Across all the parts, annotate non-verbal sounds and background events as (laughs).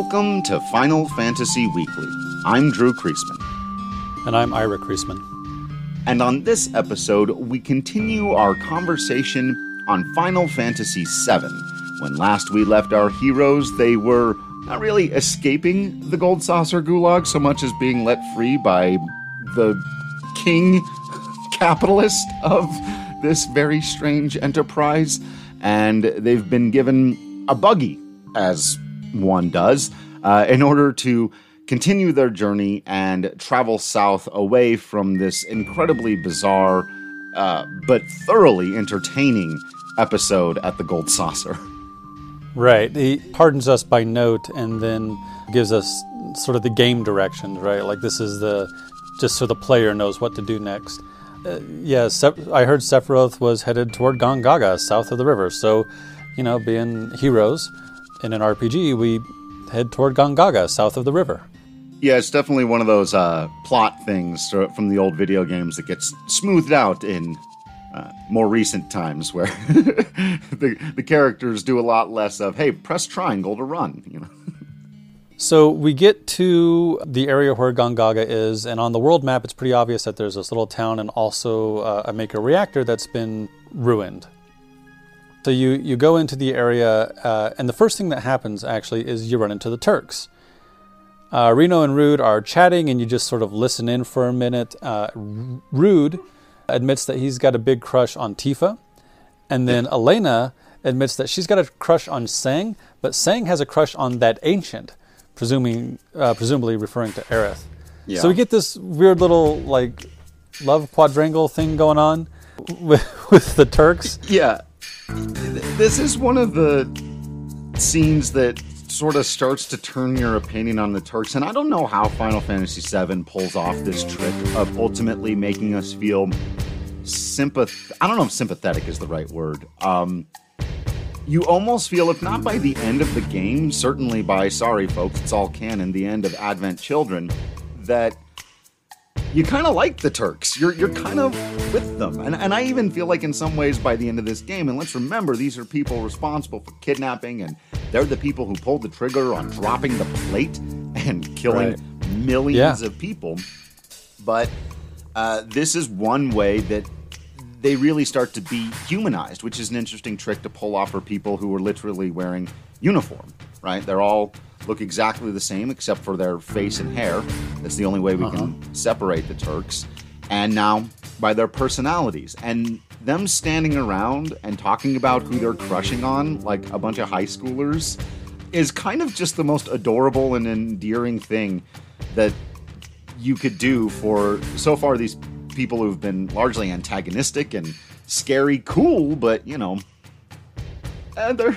Welcome to Final Fantasy Weekly. I'm Drew Creasman. And I'm Ira Creasman. And on this episode, we continue our conversation on Final Fantasy VII. When last we left our heroes, they were not really escaping the Gold Saucer Gulag so much as being let free by the king (laughs) capitalist of this very strange enterprise. And they've been given a buggy, as one does, uh, in order to continue their journey and travel south away from this incredibly bizarre uh, but thoroughly entertaining episode at the Gold Saucer. Right. He pardons us by note and then gives us sort of the game directions, right? Like this is the just so the player knows what to do next. Uh, yeah, I heard Sephiroth was headed toward Gongaga, south of the river. So, you know, being heroes, in an RPG, we head toward Gongaga, south of the river. Yeah, it's definitely one of those uh, plot things from the old video games that gets smoothed out in uh, more recent times, where (laughs) the, the characters do a lot less of "Hey, press triangle to run." You know. So we get to the area where Gongaga is, and on the world map, it's pretty obvious that there's this little town and also uh, a Mako reactor that's been ruined. So you, you go into the area, uh, and the first thing that happens actually is you run into the Turks. Uh, Reno and Rude are chatting, and you just sort of listen in for a minute. Uh, Rude admits that he's got a big crush on Tifa, and then Elena admits that she's got a crush on Tseng, but Tseng has a crush on that ancient, presuming uh, presumably referring to Aerith. Yeah. So we get this weird little like love quadrangle thing going on (laughs) with, with the Turks. Yeah, this is one of the scenes that sort of starts to turn your opinion on the Turks. And I don't know how Final Fantasy VII pulls off this trick of ultimately making us feel sympath. I don't know if sympathetic is the right word. Um, you almost feel, if not by the end of the game, certainly by, sorry folks, it's all canon, the end of Advent Children, that you kind of like the Turks. You're you're kind of with them, and and I even feel like in some ways by the end of this game. And let's remember, these are people responsible for kidnapping, and they're the people who pulled the trigger on dropping the plate and killing right. millions yeah. of people. But uh, this is one way that they really start to be humanized, which is an interesting trick to pull off for people who are literally wearing uniform. Right? They're all look exactly the same except for their face and hair. That's the only way we uh-huh. can separate the Turks. And now by their personalities. And them standing around and talking about who they're crushing on, like a bunch of high schoolers, is kind of just the most adorable and endearing thing that you could do for so far these people who've been largely antagonistic and scary cool, but you know, and they're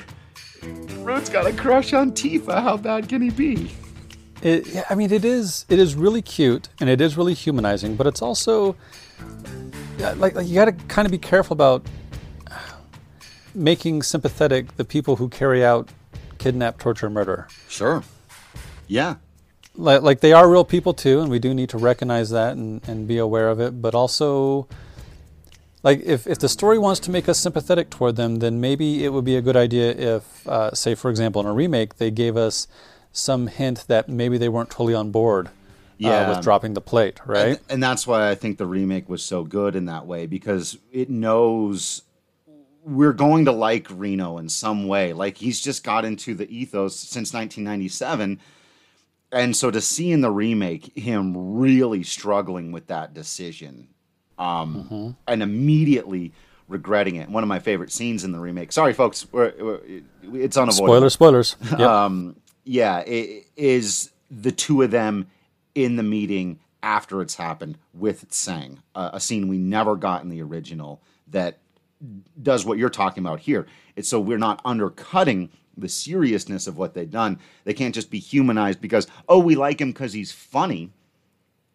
Rude's got a crush on Tifa. How bad can he be? It, yeah, I mean, it is it is really cute and it is really humanizing, but it's also like, like you got to kind of be careful about making sympathetic the people who carry out kidnap, torture, murder. Sure. Yeah. Like, like they are real people too, and we do need to recognize that and, and be aware of it, but also like if, if the story wants to make us sympathetic toward them then maybe it would be a good idea if uh, say for example in a remake they gave us some hint that maybe they weren't totally on board uh, yeah. Uh, with dropping the plate right? and, and that's why i think the remake was so good in that way because it knows we're going to like reno in some way. Like he's just got into the ethos since 1997 and so to see in the remake him really struggling with that decision um, mm-hmm. and immediately regretting it. One of my favorite scenes in the remake. Sorry, folks, we're, we're, it's unavoidable. Spoilers, spoilers. (laughs) Yep. Um, yeah, it is the two of them in the meeting after it's happened with Tseng, uh, a scene we never got in the original that does what you're talking about here. It's so we're not undercutting the seriousness of what they've done. They can't just be humanized because oh we like him because he's funny.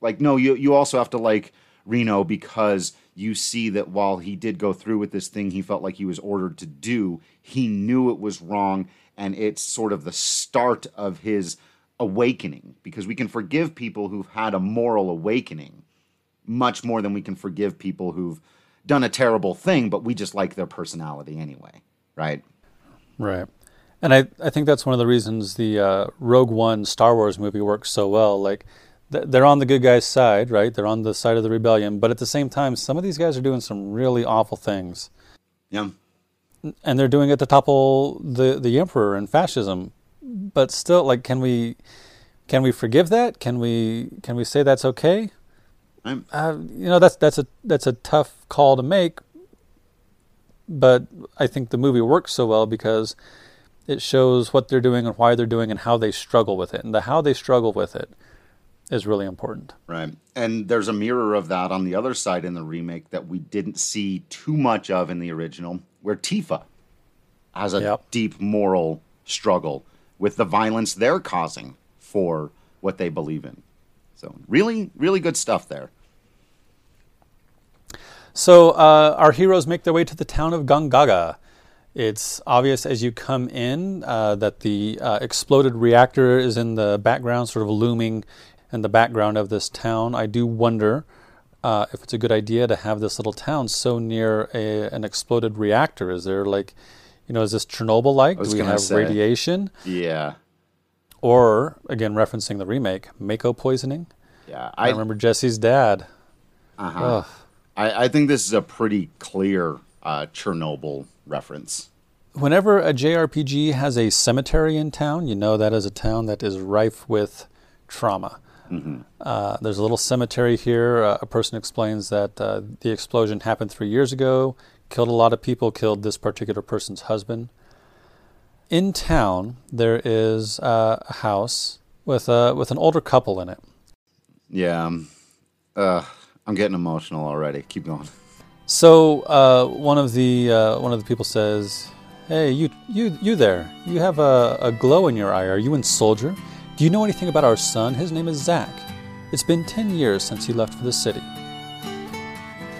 Like no, you you also have to like Reno because you see that while he did go through with this thing he felt like he was ordered to do, he knew it was wrong and it's sort of the start of his awakening because we can forgive people who've had a moral awakening much more than we can forgive people who've done a terrible thing but we just like their personality anyway, right? Right. And I, I think that's one of the reasons the uh, Rogue One Star Wars movie works so well. Like, they're on the good guys' side, right? They're on the side of the rebellion, but at the same time, some of these guys are doing some really awful things, Yeah. and they're doing it to topple the the emperor and fascism. But still, like, can we can we forgive that? Can we can we say that's okay? I'm, Uh, you know, that's that's a that's a tough call to make. But I think the movie works so well because it shows what they're doing and why they're doing and how they struggle with it. And the how they struggle with it is really important. Right. And there's a mirror of that on the other side in the remake that we didn't see too much of in the original, where Tifa has a Yep. deep moral struggle with the violence they're causing for what they believe in. So, really, really good stuff there. So uh, our heroes make their way to the town of Gongaga. It's obvious as you come in uh, that the uh, exploded reactor is in the background, sort of looming in the background of this town. I do wonder uh, if it's a good idea to have this little town so near a, an exploded reactor. Is there like, you know, is this Chernobyl like? Do we have say. radiation? Yeah. Or, again, referencing the remake, Mako poisoning? Yeah. I, I, remember Jesse's dad. uh-huh. I, I think this is a pretty clear uh, Chernobyl reference. Whenever a JRPG has a cemetery in town, you know that is a town that is rife with trauma. Uh, there's a little cemetery here. Uh, a person explains that uh, the explosion happened three years ago, killed a lot of people, killed this particular person's husband. In town, there is uh, a house with a with an older couple in it. Yeah. um, Uh, I'm getting emotional already. Keep going. So uh, one of the uh, one of the people says, "Hey, you you you there? You have a, a glow in your eye. Are you in Soldier? Do you know anything about our son? His name is Zack. It's been ten years since he left for the city."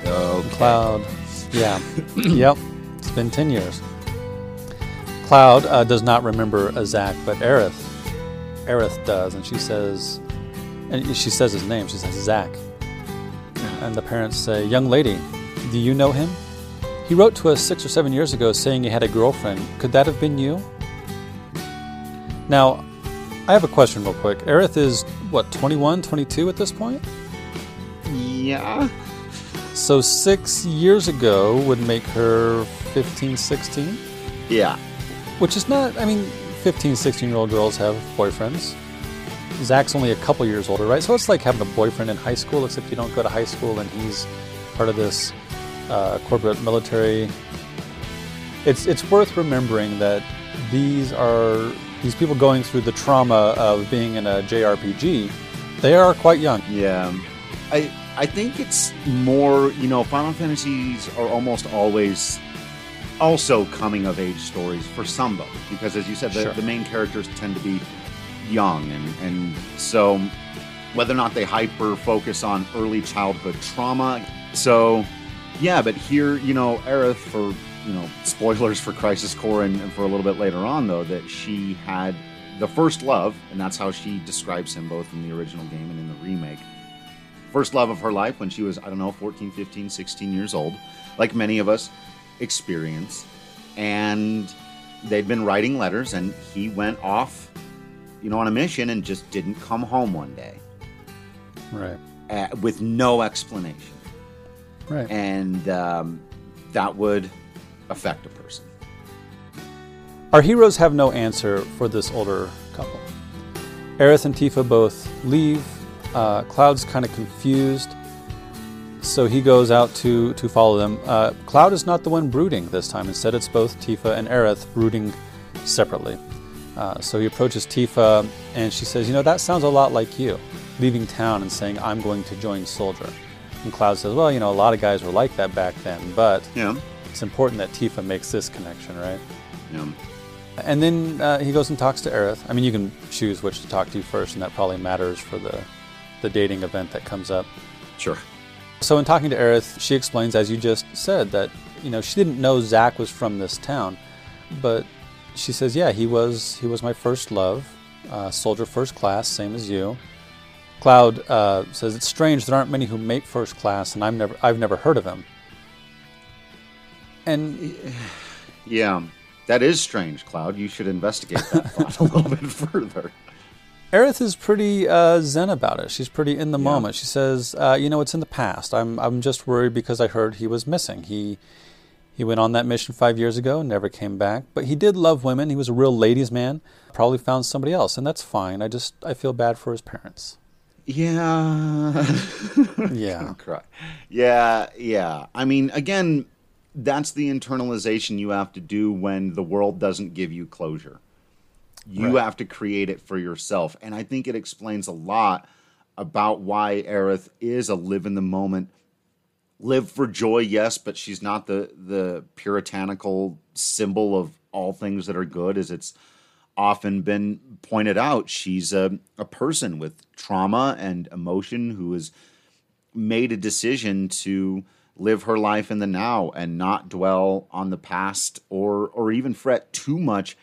Okay. Cloud, yeah, (coughs) yep, it's been ten years. Cloud uh, does not remember a Zack, but Aerith, Aerith does, and she says, and she says his name. She says Zack, and the parents say, "Young lady, do you know him? He wrote to us six or seven years ago saying he had a girlfriend. Could that have been you?" Now, I have a question real quick. Aerith is what 21, 22 at this point. Yeah. So six years ago would make her 15, 16, Yeah. which is not, I mean, 15, 16 year old girls have boyfriends. Zack's only a couple years older, right? So it's like having a boyfriend in high school, except you don't go to high school and he's part of this uh, corporate military. It's, it's worth remembering that these are these people going through the trauma of being in a JRPG. They are quite young. Yeah. I I think it's more, you know, Final Fantasies are almost always also coming of age stories for somebody because as you said the, Sure. the main characters tend to be young and and so whether or not they hyper focus on early childhood trauma so yeah but here you know Aerith for you know spoilers for Crisis Core and, and for a little bit later on though that she had the first love and that's how she describes him both in the original game and in the remake first love of her life when she was i don't know 14 15 16 years old like many of us experience and they'd been writing letters and he went off you know on a mission and just didn't come home one day Right. uh, with no explanation Right. and um, that would affect a person Our heroes have no answer for this older couple. Aerith and Tifa both leave. Uh, Cloud's kind of confused, so he goes out to, to follow them. Uh, Cloud is not the one brooding this time. Instead, it's both Tifa and Aerith brooding separately. Uh, so he approaches Tifa, and she says, You know, that sounds a lot like you, leaving town and saying, I'm going to join Soldier. And Cloud says, Well, you know, a lot of guys were like that back then, but yeah it's important that Tifa makes this connection, right? yeah And then uh, he goes and talks to Aerith. I mean, you can choose which to talk to first, and that probably matters for the, the dating event that comes up. Sure. So in talking to Aerith, she explains, as you just said, that you know she didn't know Zack was from this town, but she says, yeah, he was he was my first love, uh, soldier first class, same as you. Cloud uh, says it's strange there aren't many who make first class, and I've never I've never heard of him. And yeah, that is strange, Cloud. You should investigate that (laughs) thought a little bit further. Aerith is pretty uh, zen about it. She's pretty in the yeah. moment. She says, uh, "You know, it's in the past. I'm I'm just worried because I heard he was missing. He he went on that mission five years ago, never came back. But he did love women. He was a real ladies' man. Probably found somebody else, and that's fine. I just I feel bad for his parents." Yeah. (laughs) yeah. Yeah, yeah. I mean, again, that's the internalization you have to do when the world doesn't give you closure. You right. have to create it for yourself. And I think it explains a lot about why Aerith is a live in the moment. Live for joy, yes, but she's not the the puritanical symbol of all things that are good as it's often been pointed out. She's a, a person with trauma and emotion who has made a decision to live her life in the now and not dwell on the past or or even fret too much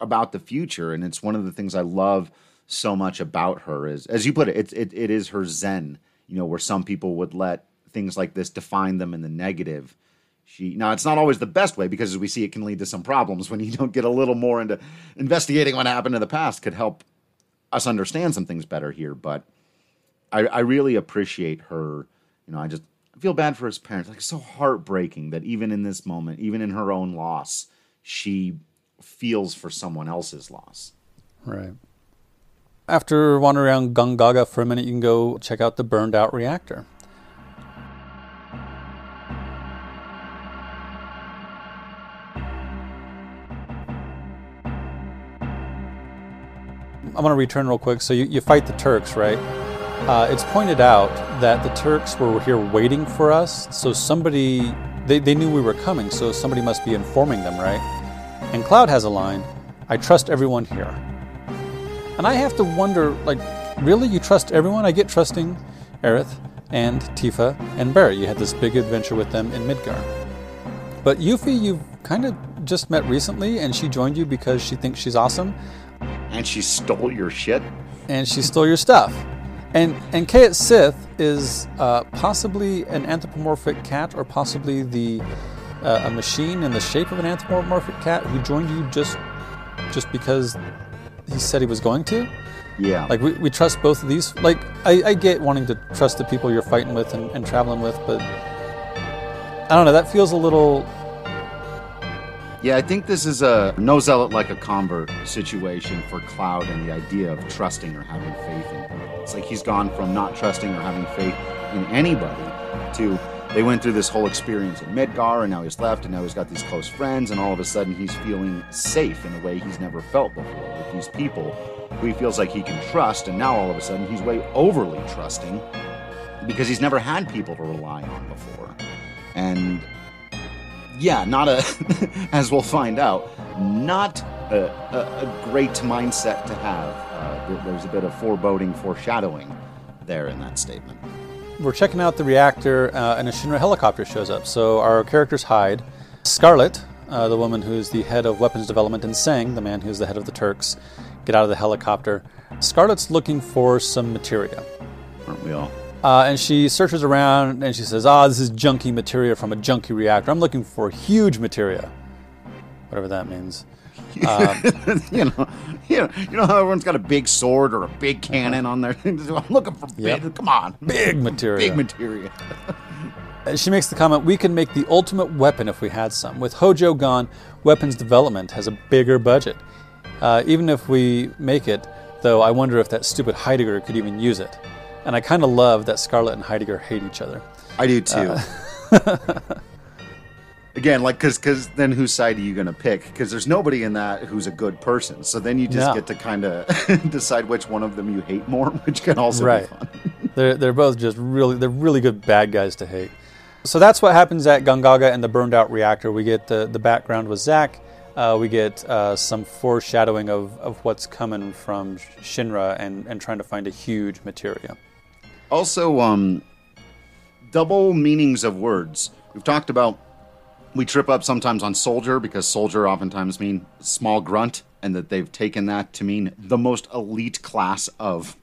about the future. And it's one of the things I love so much about her is, as you put it, it, it, it is her zen. You know, where some people would let things like this define them in the negative. She now it's not always the best way because as we see, it can lead to some problems when you don't get a little more into investigating what happened in the past. Could help us understand some things better here, but I, I really appreciate her. You know, I just feel bad for his parents. Like so heartbreaking that even in this moment, even in her own loss, she feels for someone else's loss. Right. After wandering around Gongaga for a minute, you can go check out the burned out reactor. I'm going to return real quick. So you, you fight the Turks, right? Uh, it's pointed out that the Turks were here waiting for us. So somebody, they, they knew we were coming, so somebody must be informing them, right? And Cloud has a line I trust everyone here. And I have to wonder, like, really? You trust everyone? I get trusting Aerith and Tifa and Barret. You had this big adventure with them in Midgar. But Yuffie, you've kind of just met recently, and she joined you because she thinks she's awesome. And she stole your shit? And she stole your stuff. And and Cait Sith is uh, possibly an anthropomorphic cat, or possibly the uh, a machine in the shape of an anthropomorphic cat who joined you just just because he said he was going to. Yeah. Like we, we trust both of these. Like I, I get wanting to trust the people you're fighting with and, and traveling with, but I don't know. That feels a little. Yeah, I think this is a no zealot like a convert situation for Cloud and the idea of trusting or having faith in. Him. It's like he's gone from not trusting or having faith in anybody to they went through this whole experience in Midgar, and now he's left, and now he's got these close friends, and all of a sudden he's feeling safe in a way he's never felt before with these people who he feels like he can trust, and now all of a sudden he's way overly trusting because he's never had people to rely on before. And yeah, not a, (laughs) as we'll find out, not a, a, a great mindset to have. Uh, there's a bit of foreboding, foreshadowing there in that statement we're checking out the reactor, uh, and a Shinra helicopter shows up. So our characters hide. Scarlet, uh, the woman who's the head of weapons development, and Tseng, the man who's the head of the Turks, get out of the helicopter. Scarlet's looking for some materia. Aren't we all? Uh, and she searches around and she says, Ah, this is junky materia from a junky reactor. I'm looking for huge materia, Whatever that means. (laughs) Um, you know, you know, you know how everyone's got a big sword or a big cannon on their. (laughs) I'm looking for yep. big. Come on, big materia. (laughs) Big materia. she makes the comment, "We can make the ultimate weapon if we had some. With Hojo gone, weapons development has a bigger budget. Uh, even if we make it, though, I wonder if that stupid Heidegger could even use it. And I kind of love that Scarlet and Heidegger hate each other. I do too. Uh, (laughs) again like because because then whose side are you going to pick because there's nobody in that who's a good person so then you just no. get to kind of (laughs) decide which one of them you hate more (laughs) which can also right. be fun they're, they're both just really they're really good bad guys to hate so that's what happens at Gongaga and the burned out reactor we get the, the background with Zack. uh, uh, we get uh, some foreshadowing of, of what's coming from Shinra and, and trying to find a huge materia. Also, um, double meanings of words. We've talked about we trip up sometimes on soldier because soldier oftentimes mean small grunt, and that they've taken that to mean the most elite class of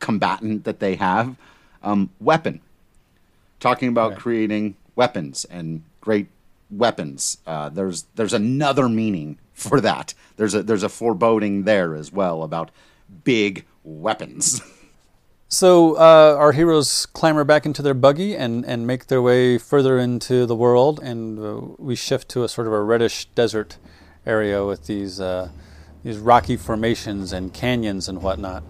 combatant that they have. Um, weapon, talking about creating weapons and great weapons. Uh, there's there's another meaning for that. There's a there's a foreboding there as well about big weapons. (laughs) So uh, our heroes clamber back into their buggy and, and make their way further into the world, and uh, we shift to a sort of a reddish desert area with these uh, these rocky formations and canyons and whatnot.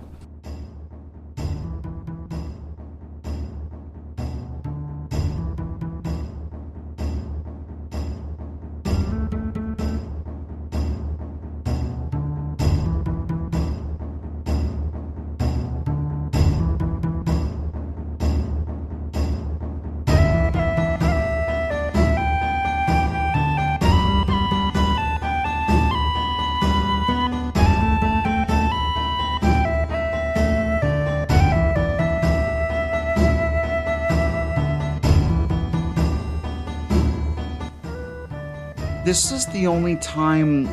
This is the only time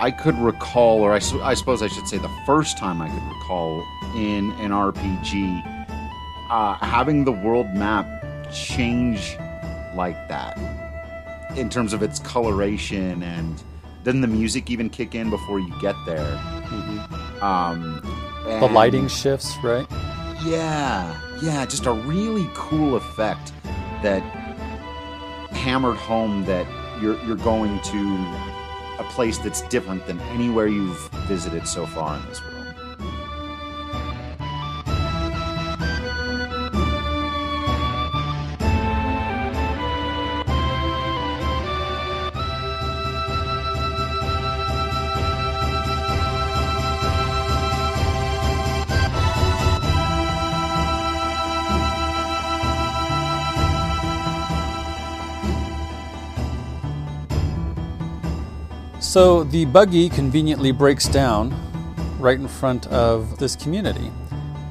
I could recall, or I, su- I suppose I should say the first time I could recall in an RPG uh, having the world map change like that in terms of its coloration and doesn't the music even kick in before you get there? Um, The lighting shifts, right? yeah, yeah, just a really cool effect that hammered home that you're you're going to a place that's different than anywhere you've visited so far in this world. So the buggy conveniently breaks down right in front of this community.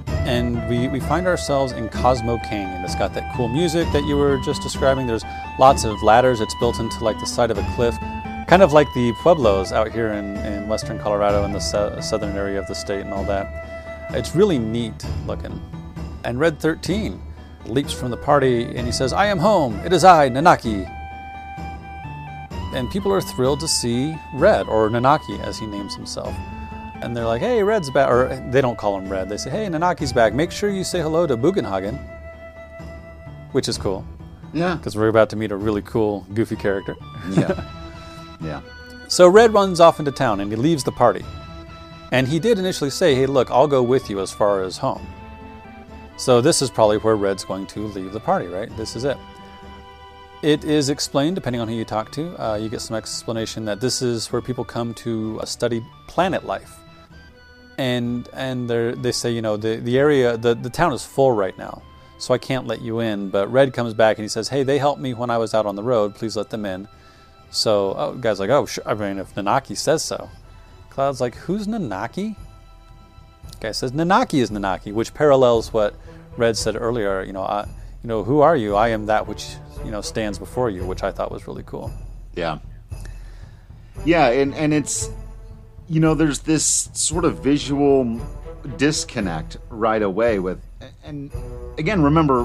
And we, we find ourselves in Cosmo Canyon. It's got that cool music that you were just describing. There's lots of ladders. It's built into like the side of a cliff, kind of like the Pueblos out here in, in western Colorado in the sou- southern area of the state and all that. It's really neat looking. And Red 13 leaps from the party and he says, I am home. It is I, Nanaki and people are thrilled to see Red or Nanaki as he names himself. And they're like, "Hey, Red's back," or they don't call him Red. They say, "Hey, Nanaki's back. Make sure you say hello to Bugenhagen," which is cool Yeah, because we're about to meet a really cool, goofy character. yeah, (laughs) yeah. So Red runs off into town and he leaves the party. And he did initially say, "Hey, look, I'll go with you as far as home." So this is probably where Red's going to leave the party, right? This is it. It is explained, depending on who you talk to, uh, you get some explanation that this is where people come to uh, study planet life. And and they say, you know, the, the area, the, the town is full right now, so I can't let you in. But Red comes back and he says, hey, they helped me when I was out on the road. Please let them in. So oh, guy's like, oh, sure. I mean, if Nanaki says so. Cloud's like, who's Nanaki? Guy says, Nanaki is Nanaki, which parallels what Red said earlier. You know, I, you know, who are you? I am that which you know stands before you, which I thought was really cool. Yeah. Yeah, and and it's you know, there's this sort of visual disconnect right away with and again, remember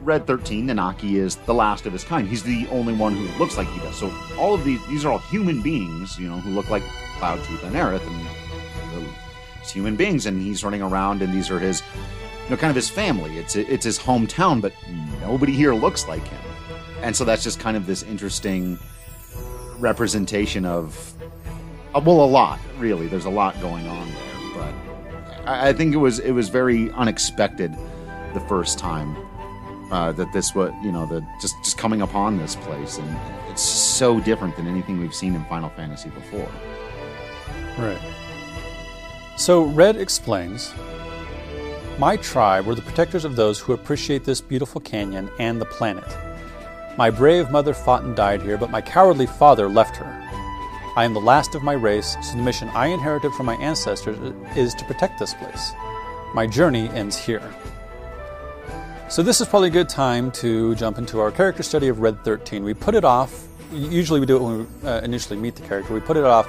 Red 13 Nanaki is the last of his kind. He's the only one who looks like he does. So all of these these are all human beings, you know, who look like Cloud, Truth, and Aerith and they're human beings and he's running around and these are his know, kind of his family. It's it's his hometown, but nobody here looks like him. And so that's just kind of this interesting representation of well a lot really there's a lot going on there but I, I think it was it was very unexpected the first time uh, that this was you know the just just coming upon this place and it's so different than anything we've seen in final fantasy before Right. So Red explains My tribe were the protectors of those who appreciate this beautiful canyon and the planet. My brave mother fought and died here, but my cowardly father left her. I am the last of my race, so the mission I inherited from my ancestors is to protect this place. My journey ends here. So, this is probably a good time to jump into our character study of Red 13. We put it off, usually we do it when we uh, initially meet the character. We put it off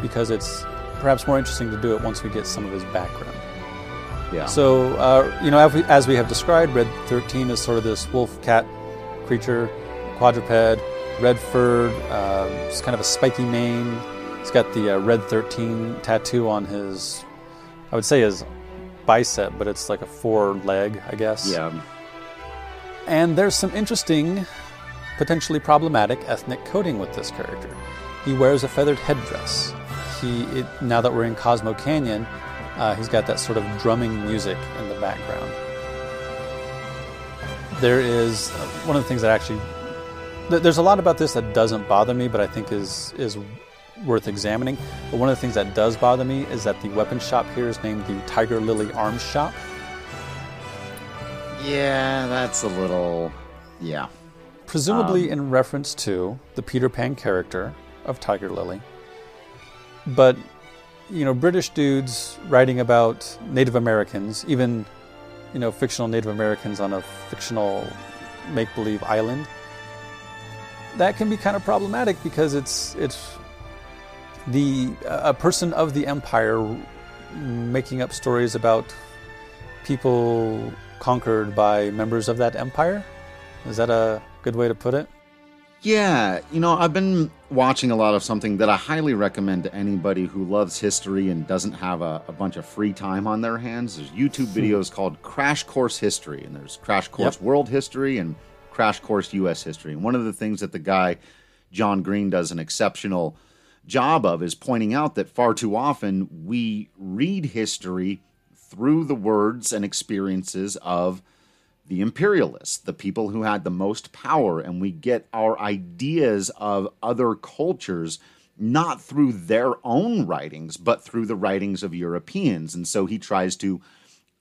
because it's perhaps more interesting to do it once we get some of his background. Yeah. So, uh, you know, as we, as we have described, Red 13 is sort of this wolf cat creature, quadruped, red furred, uh, it's kind of a spiky mane. He's got the uh, Red 13 tattoo on his, I would say his bicep, but it's like a four leg, I guess. yeah. And there's some interesting, potentially problematic ethnic coding with this character. He wears a feathered headdress. He, it, now that we're in Cosmo Canyon, uh, he's got that sort of drumming music in the background. There is uh, one of the things that actually, th- there's a lot about this that doesn't bother me, but I think is is worth examining. But one of the things that does bother me is that the weapon shop here is named the Tiger Lily Arms Shop. Yeah, that's a little. Yeah. presumably in reference to the Peter Pan character of Tiger Lily. But, you know, British dudes writing about Native Americans, even, you know, fictional Native Americans on a fictional make believe island, that can be kind of problematic because it's, it's the, a person of the empire making up stories about people conquered by members of that empire. Is that a good way to put it? Yeah, you know, I've been watching a lot of something that I highly recommend to anybody who loves history and doesn't have a, a bunch of free time on their hands. There's YouTube hmm. videos called Crash Course History, and there's Crash Course Yep. World History and Crash Course US History. And one of the things that the guy, John Green, does an exceptional job of is pointing out that far too often we read history through the words and experiences of the imperialists, the people who had the most power, and we get our ideas of other cultures not through their own writings, but through the writings of Europeans. And so he tries to,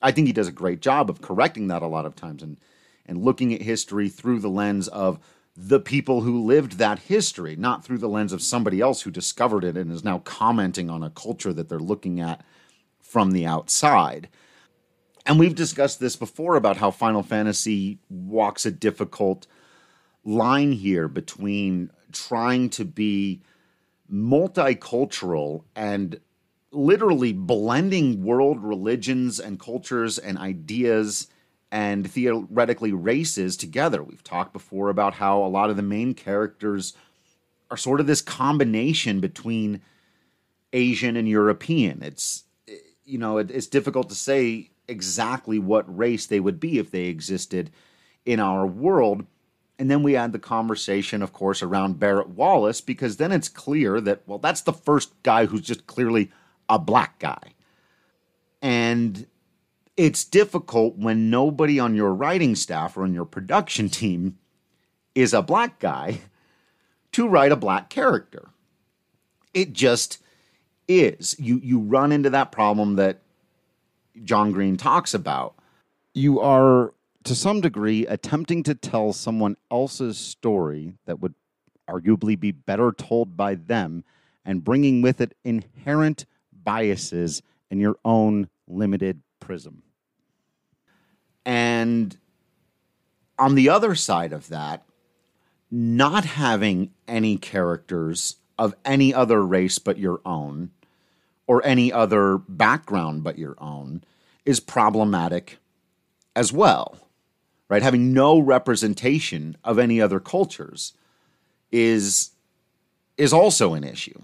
I think he does a great job of correcting that a lot of times and, and looking at history through the lens of the people who lived that history, not through the lens of somebody else who discovered it and is now commenting on a culture that they're looking at from the outside. And we've discussed this before about how Final Fantasy walks a difficult line here between trying to be multicultural and literally blending world religions and cultures and ideas and theoretically races together. We've talked before about how a lot of the main characters are sort of this combination between Asian and European. It's you know, it, it's difficult to say exactly what race they would be if they existed in our world. And then we add the conversation, of course, around Barret Wallace, because then it's clear that, well, that's the first guy who's just clearly a black guy. And it's difficult when nobody on your writing staff or on your production team is a black guy to write a black character. It just is. You you run into that problem that John Green talks about. You are to some degree attempting to tell someone else's story that would arguably be better told by them and bringing with it inherent biases in your own limited prism. And on the other side of that, not having any characters of any other race but your own or any other background but your own is problematic as well. Right? Having no representation of any other cultures is is also an issue.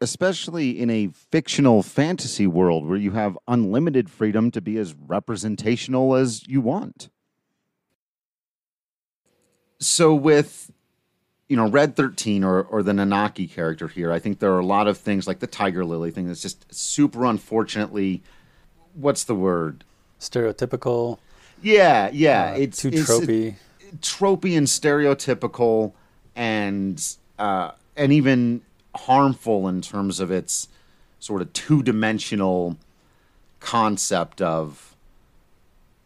Especially in a fictional fantasy world where you have unlimited freedom to be as representational as you want. So with you know, Red 13 or, or the Nanaki character here, I think there are a lot of things like the Tiger Lily thing that's just super unfortunately, what's the word? Stereotypical, Yeah, yeah. uh, it's too it's- tropey. tropey and stereotypical and uh, and even harmful in terms of its sort of two-dimensional concept of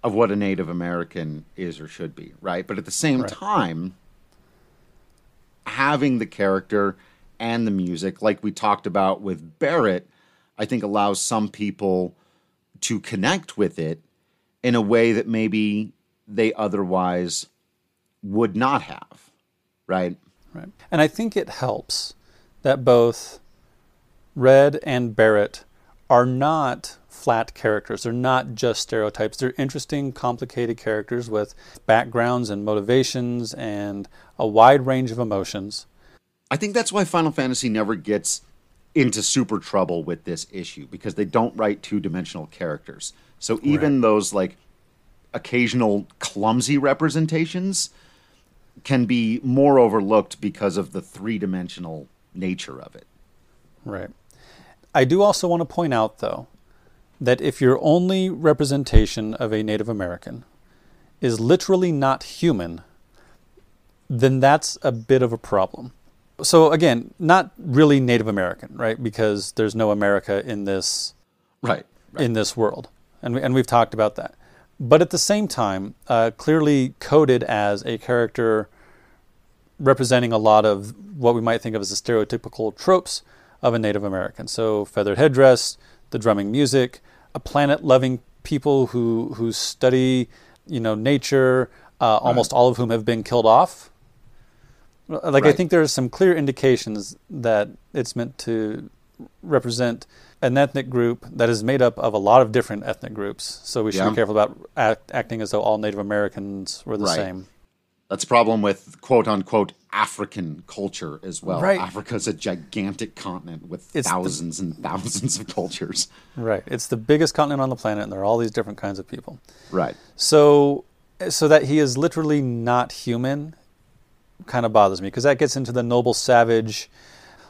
of what a Native American is or should be, right? But at the same Right. time, having the character and the music, like we talked about with Barret, I think allows some people to connect with it in a way that maybe they otherwise would not have, right? Right. And I think it helps that both Red and Barret are not flat characters. They're not just stereotypes. They're interesting, complicated characters with backgrounds and motivations and a wide range of emotions. I think that's why Final Fantasy never gets into super trouble with this issue because they don't write two dimensional characters. So even right. those like occasional clumsy representations can be more overlooked because of the three dimensional nature of it. Right. I do also want to point out, though, that if your only representation of a Native American is literally not human, then that's a bit of a problem. So again, not really Native American, right? Because there's no America in this right, right. in this world, and we, and we've talked about that. But at the same time, uh, clearly coded as a character representing a lot of what we might think of as the stereotypical tropes of a Native American. So feathered headdress, the drumming music, a planet-loving people who who study, you know, nature. Uh, almost all of whom have been killed off like right. I think there are some clear indications that it's meant to represent an ethnic group that is made up of a lot of different ethnic groups. So we should yeah. be careful about act, acting as though all Native Americans were the right. same. That's a problem with quote unquote African culture as well. Right. Africa's a gigantic continent with it's thousands the, and thousands of cultures. Right. It's the biggest continent on the planet and there are all these different kinds of people. Right. So so that he is literally not human kind of bothers me because that gets into the noble savage,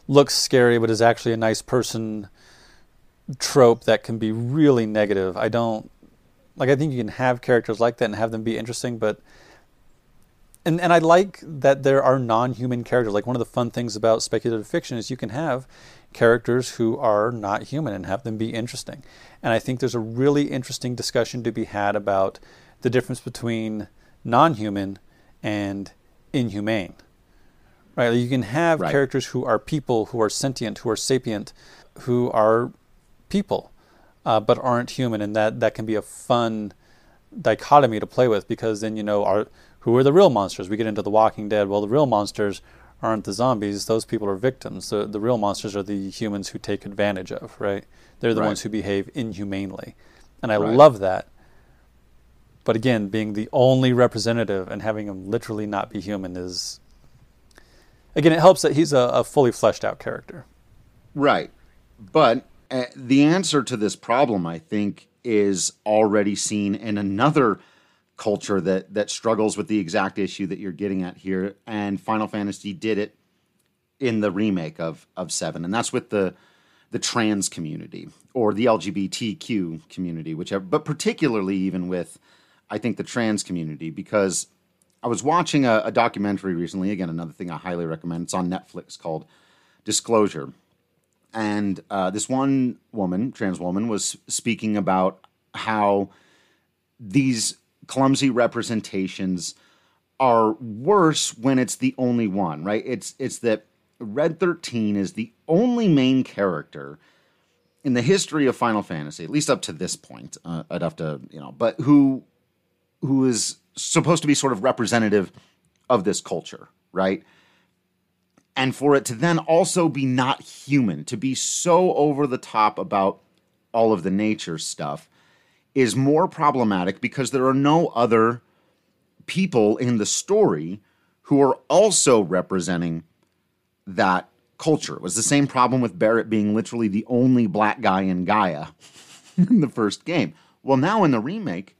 looks scary but is actually a nice person trope that can be really negative. I don't like. I think you can have characters like that and have them be interesting, but and and I like that there are non-human characters. Like one of the fun things about speculative fiction is you can have characters who are not human and have them be interesting. And I think there's a really interesting discussion to be had about the difference between non-human and inhumane. Right? You can have right. characters who are people, who are sentient, who are sapient, who are people, uh, but aren't human, and that that can be a fun dichotomy to play with because then you know are who are the real monsters? We get into The Walking Dead. Well, the real monsters aren't the zombies; those people are victims. The the real monsters are the humans who take advantage of. Right? They're the right. ones who behave inhumanely, and I right. love that but again, being the only representative and having him literally not be human is, again, it helps that he's a, a fully fleshed out character. Right. But uh, the answer to this problem, I think, is already seen in another culture that that struggles with the exact issue that you're getting at here. And Final Fantasy did it in the remake of of Seven, and that's with the the trans community or the LGBTQ community, whichever, but particularly even with I think, the trans community because I was watching a, a documentary recently. Again, another thing I highly recommend. It's on Netflix called Disclosure. And uh, this one woman, trans woman, was speaking about how these clumsy representations are worse when it's the only one, right? It's it's that Red 13 is the only main character in the history of Final Fantasy, at least up to this point. Uh, I'd have to, you know, but who who is supposed to be sort of representative of this culture, right? And for it to then also be not human, to be so over the top about all of the nature stuff is more problematic because there are no other people in the story who are also representing that culture. It was the same problem with Barret being literally the only black guy in Gaia (laughs) in the first game. Well, now in the remake,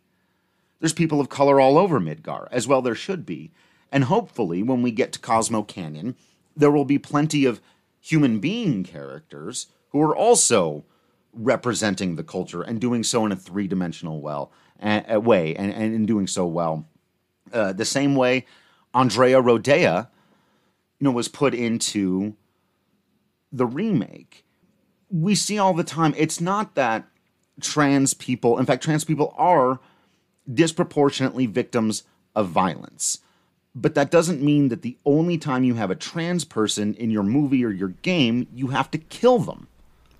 there's people of color all over Midgar, as well there should be. And hopefully, when we get to Cosmo Canyon, there will be plenty of human being characters who are also representing the culture and doing so in a three dimensional well, uh, way, and, and in doing so well. Uh, the same way Andrea Rhodea, you know, was put into the remake. We see all the time. It's not that trans people, in fact, trans people are disproportionately victims of violence. But that doesn't mean that the only time you have a trans person in your movie or your game, you have to kill them.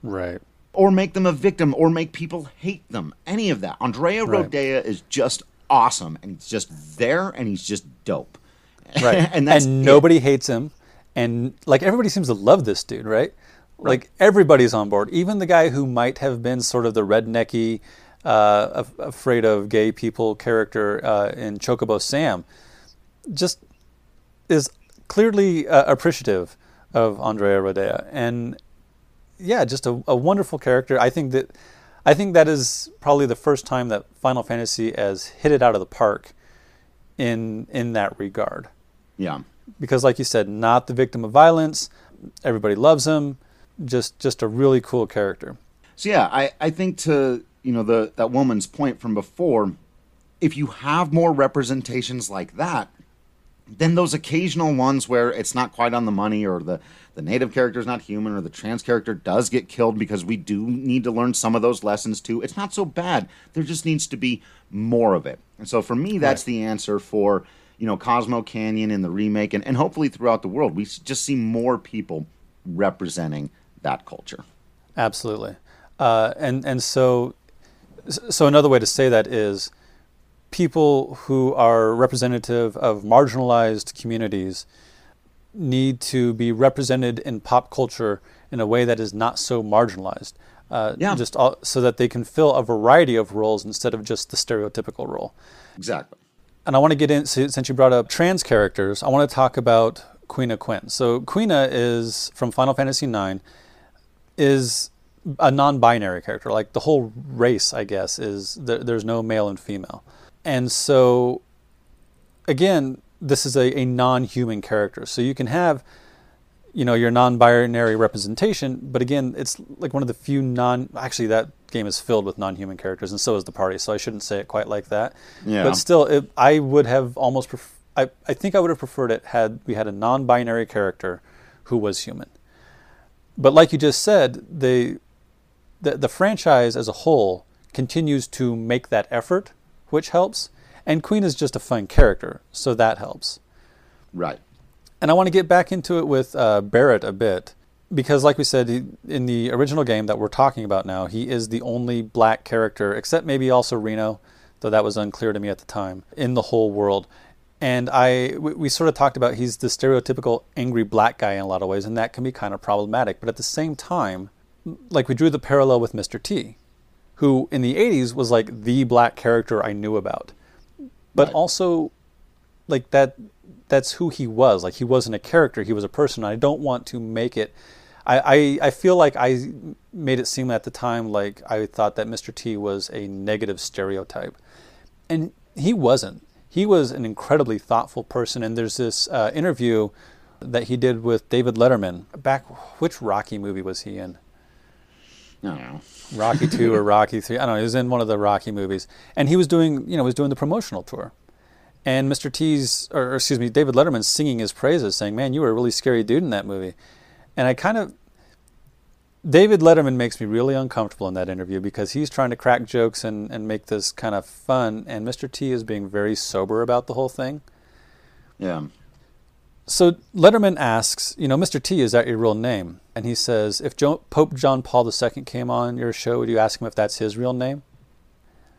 Right. Or make them a victim or make people hate them. Any of that. Andrea Right. Rhodea is just awesome and he's just there and he's just dope. (laughs) Right. and and, that's it. nobody hates him. And like everybody seems to love this dude, right? Like everybody's on board. Even the guy who might have been sort of the rednecky, uh, af- afraid of gay people character uh, in Chocobo Sam, just is clearly uh, appreciative of Andrea Rhodea. And yeah, just a, a wonderful character. I think that I think that is probably the first time that Final Fantasy has hit it out of the park in in that regard. Yeah. Because like you said, not the victim of violence, everybody loves him, just just a really cool character. So yeah, I, I think to you know the that woman's point from before, if you have more representations like that, then those occasional ones where it's not quite on the money or the the native character is not human or the trans character does get killed because we do need to learn some of those lessons too. It's not so bad. There just needs to be more of it. And so for me, that's Right. the answer for you know Cosmo Canyon in the remake and, and hopefully throughout the world we just see more people representing that culture. Absolutely. Uh, and and so so another way to say that is people who are representative of marginalized communities need to be represented in pop culture in a way that is not so marginalized. Uh, Yeah. Just all, so that they can fill a variety of roles instead of just the stereotypical role. Exactly. And I want to get in, so- since you brought up trans characters, I want to talk about Quina Quen. So Quina is from Final Fantasy IX, is a non-binary character. Like the whole race, I guess, is there, there's no male and female. And so, again, this is a, a non-human character. So you can have, you know, your non-binary representation, but again, it's like one of the few non. Actually, that game is filled with non-human characters, and so is the party. So I shouldn't say it quite like that. Yeah. But still, it, I would have almost. Pref- I I think I would have preferred it had we had a non-binary character who was human. But like you just said, they the the franchise as a whole continues to make that effort, which helps. And Queen is just a fun character, so that helps. Right. And I want to get back into it with uh, Barret a bit because, like we said, he, in the original game that we're talking about now, he is the only black character, except maybe also Reno, though that was unclear to me at the time, in the whole world. And I, we, we sort of talked about he's the stereotypical angry black guy in a lot of ways, and that can be kind of problematic. But at the same time, like we drew the parallel with Mr. T, who in the 80s was like the black character I knew about. But Right. also, like that that's who he was. Like he wasn't a character, he was a person. I don't want to make it I, I, I feel like I made it seem at the time like I thought that Mr. T was a negative stereotype. And he wasn't. He was an incredibly thoughtful person. And there's this uh, interview that he did with David Letterman. Back, which Rocky movie was he in? Know. Rocky Two or (laughs) Rocky Three. I don't know. He was in one of the Rocky movies, and he was doing, you know, was doing the promotional tour. And Mr. T's, or, or excuse me, David Letterman singing his praises, saying, "Man, you were a really scary dude in that movie." And I kind of, David Letterman makes me really uncomfortable in that interview because he's trying to crack jokes and, and make this kind of fun, and Mr. T is being very sober about the whole thing. Yeah. So Letterman asks, you know, Mr. T, is that your real name? And he says, if jo- Pope John Paul II came on your show, would you ask him if that's his real name?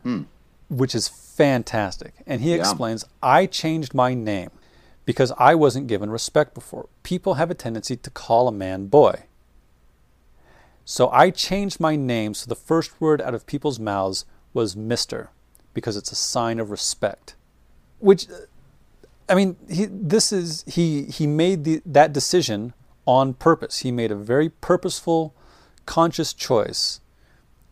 Hmm. Which is fantastic. And he Yeah. explains, I changed my name because I wasn't given respect before. People have a tendency to call a man boy. So I changed my name so the first word out of people's mouths was Mr. because it's a sign of respect. Which I mean, he, this is he he made the, that decision on purpose. He made a very purposeful, conscious choice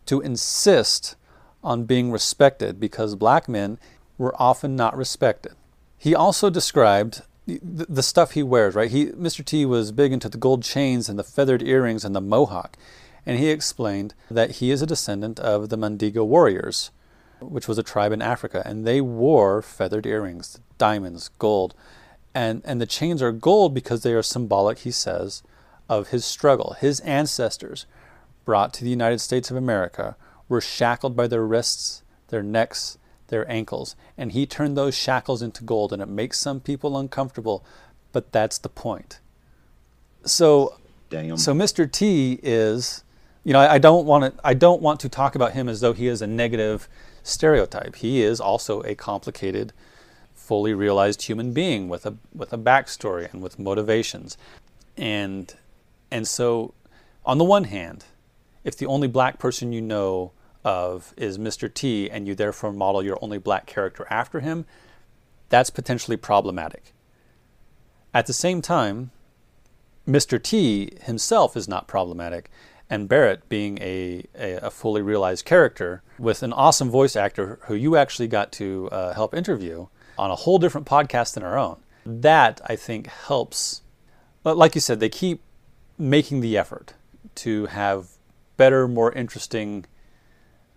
to insist on being respected because black men were often not respected. He also described the, the stuff he wears. Right, he Mr. T was big into the gold chains and the feathered earrings and the mohawk, and he explained that he is a descendant of the Mandingo warriors which was a tribe in Africa, and they wore feathered earrings, diamonds, gold, and and the chains are gold because they are symbolic, he says, of his struggle. His ancestors, brought to the United States of America, were shackled by their wrists, their necks, their ankles. And he turned those shackles into gold, and it makes some people uncomfortable, but that's the point. So, Damn. so Mr. T is, you know, I, I don't want to, I don't want to talk about him as though he is a negative stereotype. He is also a complicated, fully realized human being with a with a backstory and with motivations, and and so, on the one hand, if the only black person you know of is Mr. T, and you therefore model your only black character after him, that's potentially problematic. At the same time, Mr. T himself is not problematic, and Barret being a, a, a, fully realized character with an awesome voice actor who you actually got to uh, help interview on a whole different podcast than our own. That, I think, helps. Like you said, they keep making the effort to have better, more interesting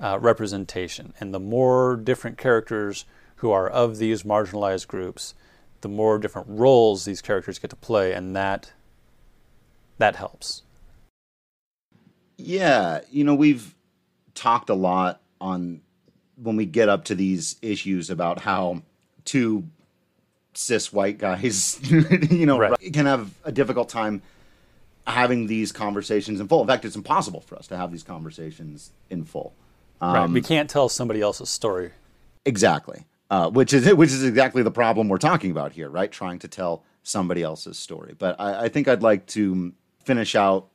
uh, representation. And the more different characters who are of these marginalized groups, the more different roles these characters get to play, and that that helps. Yeah, you know, we've talked a lot on when we get up to these issues about how two cis white guys, (laughs) you know, right. can have a difficult time having these conversations in full. In fact, it's impossible for us to have these conversations in full. Um, right. We can't tell somebody else's story. Exactly. Uh, which is which is exactly the problem we're talking about here, right? Trying to tell somebody else's story. But I, I think I'd like to finish out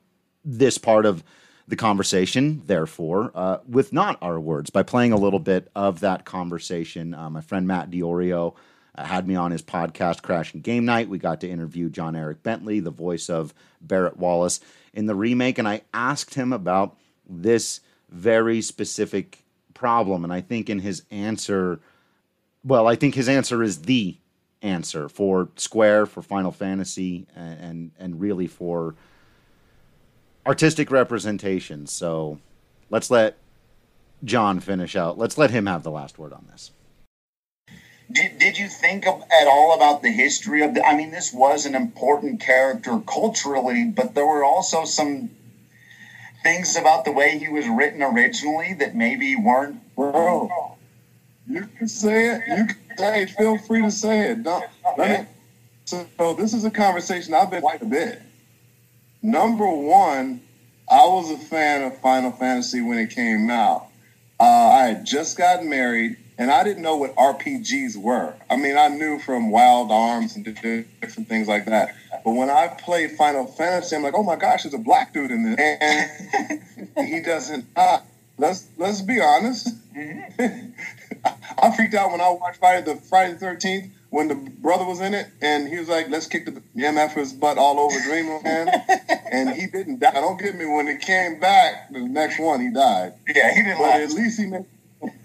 this part of the conversation, therefore, uh, with not our words by playing a little bit of that conversation. Uh, my friend Matt Diorio uh, had me on his podcast, Crashing Game Night. We got to interview John Eric Bentley, the voice of Barret Wallace in the remake, and I asked him about this very specific problem. And I think in his answer, well, I think his answer is the answer for Square, for Final Fantasy, and and, and really for artistic representation. So let's let John finish out. Let's let him have the last word on this. Did, did you think of, at all about the history of the? I mean, this was an important character culturally, but there were also some things about the way he was written originally that maybe weren't. Bro, you can say it. You can say it. Feel free to say it. Don't, me, so, so this is a conversation I've been quite a bit. Number one, I was a fan of Final Fantasy when it came out. Uh, I had just gotten married, and I didn't know what RPGs were. I mean, I knew from Wild Arms and different things like that. But when I played Final Fantasy, I'm like, oh my gosh, there's a black dude in this, and (laughs) he doesn't. Uh, let's let's be honest. Mm-hmm. (laughs) I freaked out when I watched Friday the Friday the Thirteenth when the brother was in it, and he was like, "Let's kick the MF's butt all over Dreamland," (laughs) and he didn't die. Don't get me. When it came back, the next one he died. Yeah, he didn't. But at least he made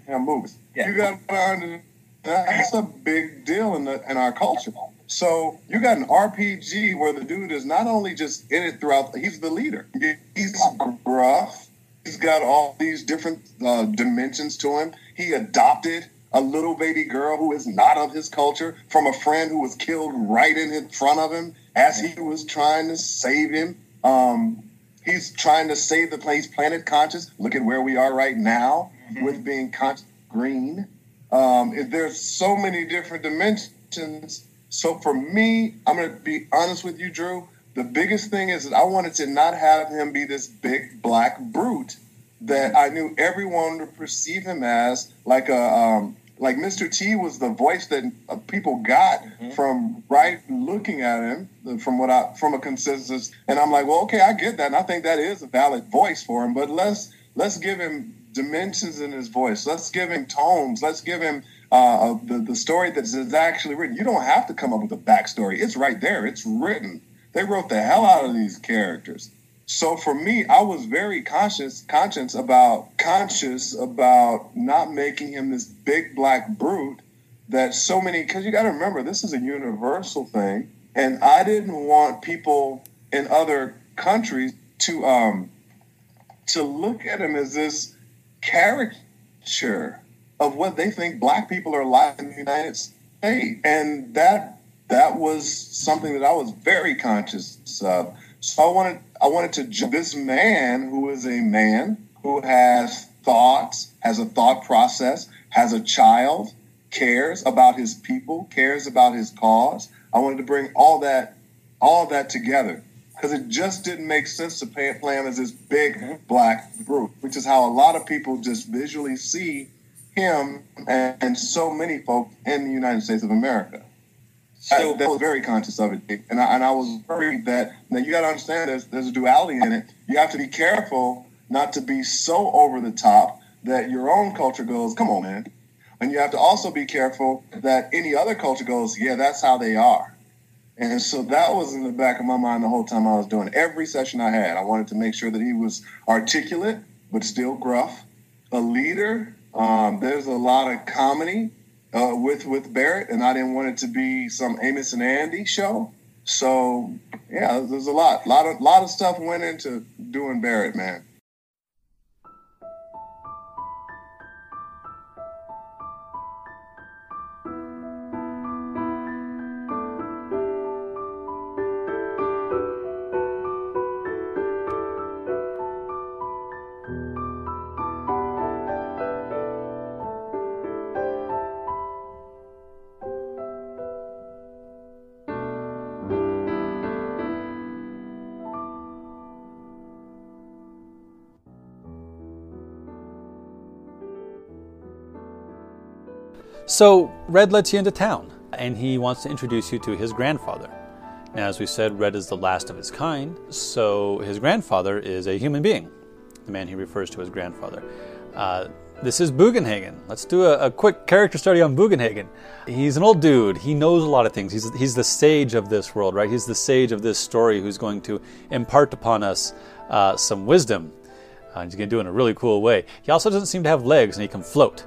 movies. Yeah. You got to understand that's a big deal in the in our culture. So you got an RPG where the dude is not only just in it throughout. He's the leader. He's gruff. He's got all these different uh, dimensions to him. He adopted a little baby girl who is not of his culture from a friend who was killed right in front of him as he was trying to save him. Um, he's trying to save the place, planet conscious. Look at where we are right now mm-hmm. with being conscious green. Um, there's so many different dimensions. So for me, I'm going to be honest with you, Drew. The biggest thing is that I wanted to not have him be this big black brute that I knew everyone would perceive him as like a um, like Mr. T was the voice that uh, people got mm-hmm. from right looking at him from what I from a consensus. And I'm like well okay I get that and I think that is a valid voice for him but let's let's give him dimensions in his voice. Let's give him tones. Let's give him uh, the, the story that's actually written. You don't have to come up with a backstory. It's right there. It's written. They wrote the hell out of these characters so for me, I was very conscious, conscious about conscious about not making him this big black brute that so many. Because you got to remember, this is a universal thing, and I didn't want people in other countries to um to look at him as this caricature of what they think black people are like in the United States, and that that was something that I was very conscious of. So I wanted I wanted to this man who is a man who has thoughts, has a thought process, has a child, cares about his people, cares about his cause. I wanted to bring all that, all that together because it just didn't make sense to play, play him as this big black brute, which is how a lot of people just visually see him and, and so many folk in the United States of America. So, I, that was very conscious of it, and I, and I was worried that now you got to understand there's there's a duality in it. You have to be careful not to be so over the top that your own culture goes, "Come on, man," and you have to also be careful that any other culture goes, "Yeah, that's how they are." And so that was in the back of my mind the whole time I was doing every session I had. I wanted to make sure that he was articulate but still gruff, a leader. Um, there's a lot of comedy uh, with with Barret, and I didn't want it to be some Amos and Andy show. So yeah, there's a lot, lot of lot of stuff went into doing Barret, man. So, Red lets you into town, and he wants to introduce you to his grandfather. Now, as we said, Red is the last of his kind, so his grandfather is a human being, the man he refers to as grandfather. Uh, this is Bugenhagen. Let's do a, a, quick character study on Bugenhagen. He's an old dude. He knows a lot of things. He's, he's the sage of this world, right? He's the sage of this story who's going to impart upon us uh, some wisdom. Uh, he's going to do it in a really cool way. He also doesn't seem to have legs and he can float.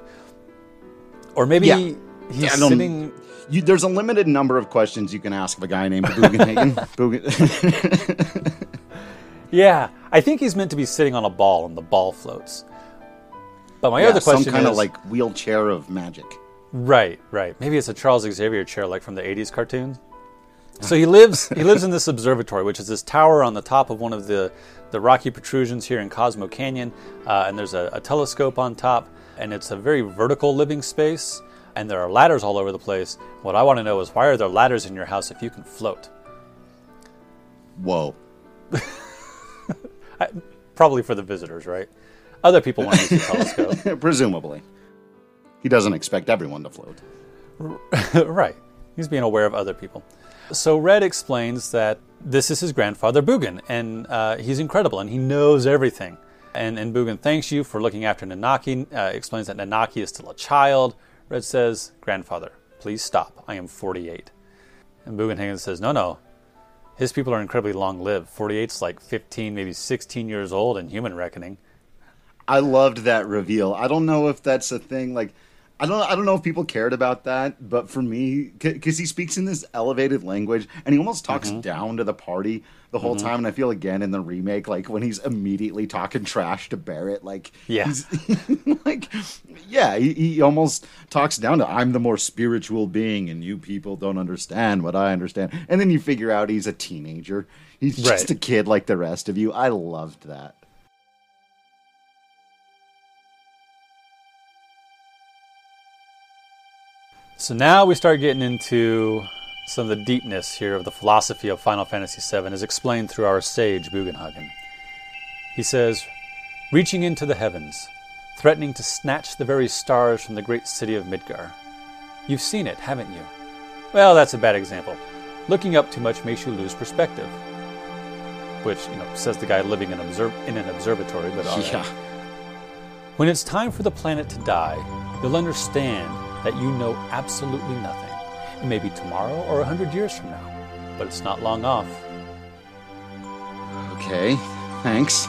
Or maybe yeah. he's yeah, sitting. You, there's a limited number of questions you can ask of a guy named Bugenhagen. Bugen- (laughs) (laughs) yeah, I think he's meant to be sitting on a ball and the ball floats. But my yeah, other question is some kind is, of like wheelchair of magic. Right, right. Maybe it's a Charles Xavier chair like from the 80s cartoons. So he lives he lives in this observatory, which is this tower on the top of one of the, the rocky protrusions here in Cosmo Canyon, uh, and there's a, a telescope on top and it's a very vertical living space, and there are ladders all over the place. What I want to know is why are there ladders in your house if you can float? Whoa. (laughs) I, probably for the visitors, right? Other people want to use the (laughs) telescope. Presumably. He doesn't expect everyone to float. (laughs) right. He's being aware of other people. So Red explains that this is his grandfather Bugen, and uh, he's incredible, and he knows everything. And, and Bugen thanks you for looking after Nanaki, uh, explains that Nanaki is still a child. Red says, Grandfather, please stop. I am 48. And Bugenhagen says, No, no. His people are incredibly long lived. 48's like 15, maybe 16 years old in human reckoning. I loved that reveal. I don't know if that's a thing. Like, I don't I don't know if people cared about that, but for me, because he speaks in this elevated language and he almost talks mm-hmm. down to the party the whole mm-hmm. time. And I feel again in the remake, like when he's immediately talking trash to Barret, like yeah, (laughs) like yeah, he, he, almost talks down to I'm the more spiritual being, and you people don't understand what I understand. And then you figure out he's a teenager. He's just right. a kid like the rest of you. I loved that. So now we start getting into some of the deepness here of the philosophy of Final Fantasy VII as explained through our sage Bugenhagen. He says, Reaching into the heavens, threatening to snatch the very stars from the great city of Midgar. You've seen it, haven't you? Well, that's a bad example. Looking up too much makes you lose perspective. Which, you know, says the guy living in, observ- in an observatory, but Yeah. When it's time for the planet to die, you'll understand that you know absolutely nothing. It may be tomorrow or a hundred years from now, but it's not long off. Okay, thanks. (laughs)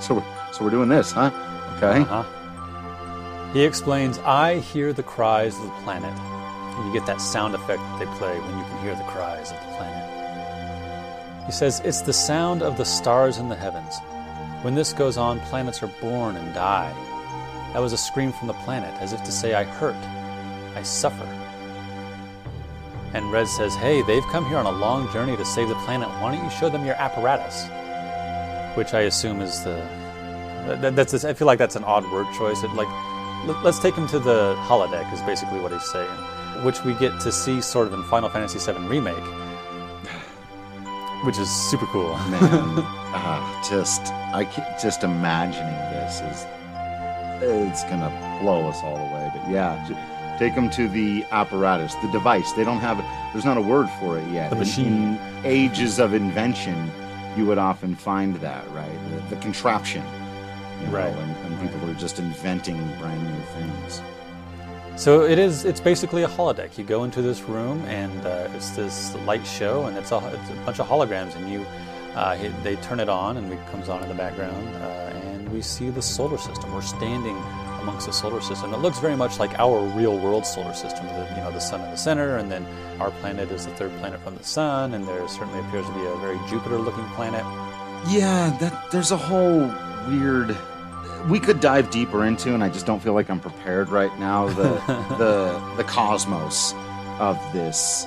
so, we're, so we're doing this, huh? Okay. Uh-huh. He explains, I hear the cries of the planet. And you get that sound effect that they play when you can hear the cries of the planet. He says, It's the sound of the stars in the heavens. When this goes on, planets are born and die. That was a scream from the planet, as if to say, I hurt, I suffer. And Red says, Hey, they've come here on a long journey to save the planet. Why don't you show them your apparatus? Which I assume is the That, that's I feel like that's an odd word choice. It, like, let's take him to the holodeck is basically what he's saying, which we get to see sort of in Final Fantasy VII remake, which is super cool. Man, (laughs) uh, just I keep just imagining this is it's gonna blow us all away. But yeah, take them to the apparatus, the device. They don't have there's not a word for it yet. The machine. In, in ages of invention, you would often find that right, the, the contraption. You know, right. And, and people right. are just inventing brand new things. So it is. It's basically a holodeck. You go into this room, and uh, it's this light show, and it's a, it's a bunch of holograms, and you uh, they turn it on, and it comes on in the background, uh, we see the solar system. We're standing amongst the solar system. It looks very much like our real world solar system. The, you know, the sun in the center, and then our planet is the third planet from the sun, and there certainly appears to be a very Jupiter-looking planet. Yeah, that there's a whole weird we could dive deeper into, and I just don't feel like I'm prepared right now. The (laughs) the the cosmos of this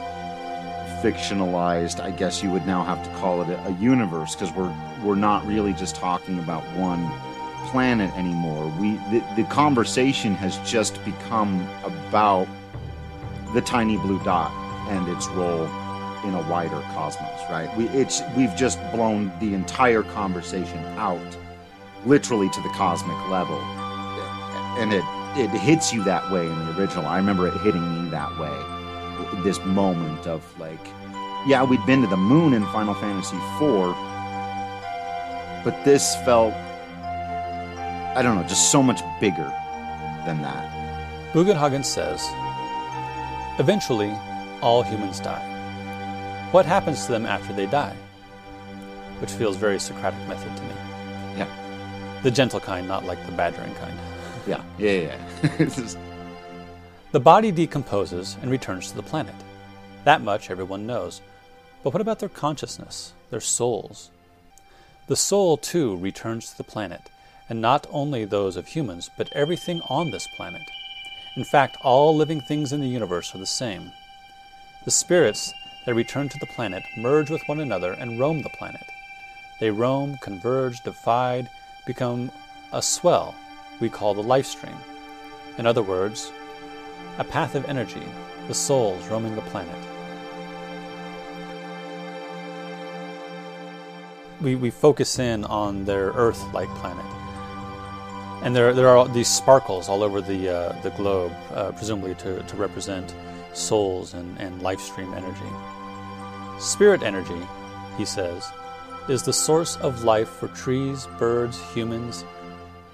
fictionalized, I guess you would now have to call it a, a universe, because we're we're not really just talking about one planet anymore. We the, the conversation has just become about the tiny blue dot and its role in a wider cosmos, right? We it's we've just blown the entire conversation out literally to the cosmic level. And it, it hits you that way in the original. I remember it hitting me that way. This moment of like, yeah, we'd been to the moon in Final Fantasy IV, but this felt, I don't know, just so much bigger than that. Bugenhagen says, eventually, all humans die. What happens to them after they die? Which feels very Socratic method to me. Yeah. The gentle kind, not like the badgering kind. (laughs) Yeah, yeah, yeah. (laughs) the body decomposes and returns to the planet. That much everyone knows. But what about their consciousness, their souls? The soul, too, returns to the planet, and not only those of humans, but everything on this planet. In fact, all living things in the universe are the same. The spirits that return to the planet merge with one another and roam the planet. They roam, converge, divide, become a swell we call the life stream. In other words, a path of energy, the souls roaming the planet. We, we focus in on their Earth like planet. And there, there are these sparkles all over the, uh, the globe, uh, presumably to, to represent souls and, and life stream energy. Spirit energy, he says, is the source of life for trees, birds, humans,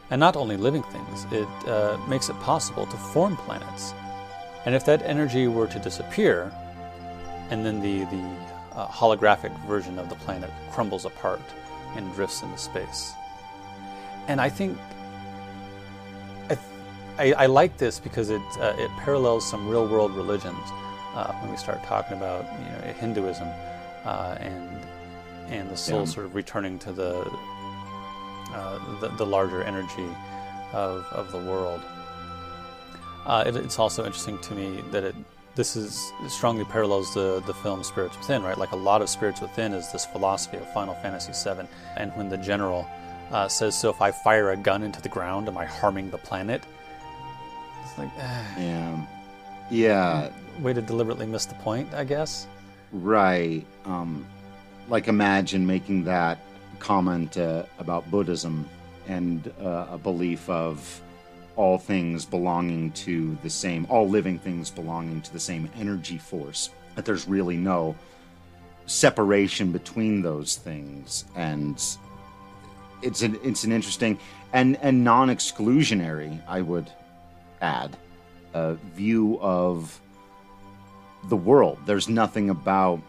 and not only living things. It uh, makes it possible to form planets. And if that energy were to disappear, and then the, the uh, holographic version of the planet crumbles apart and drifts into space. And I think I, I like this because it, uh, it parallels some real world religions uh, when we start talking about you know, Hinduism uh, and and the soul yeah. sort of returning to the, uh, the, the larger energy of of the world. Uh, it, it's also interesting to me that it this is strongly parallels the the film Spirits Within, right? Like a lot of Spirits Within is this philosophy of Final Fantasy VII, and when the general uh, says, "So if I fire a gun into the ground, am I harming the planet?" It's like, yeah, yeah. Way to deliberately miss the point, I guess. Right. Um, like imagine making that comment uh, about Buddhism and uh, a belief of all things belonging to the same, all living things belonging to the same energy force. That there's really no separation between those things, and it's an it's an interesting and and non-exclusionary, I would add, uh, view of the world. There's nothing about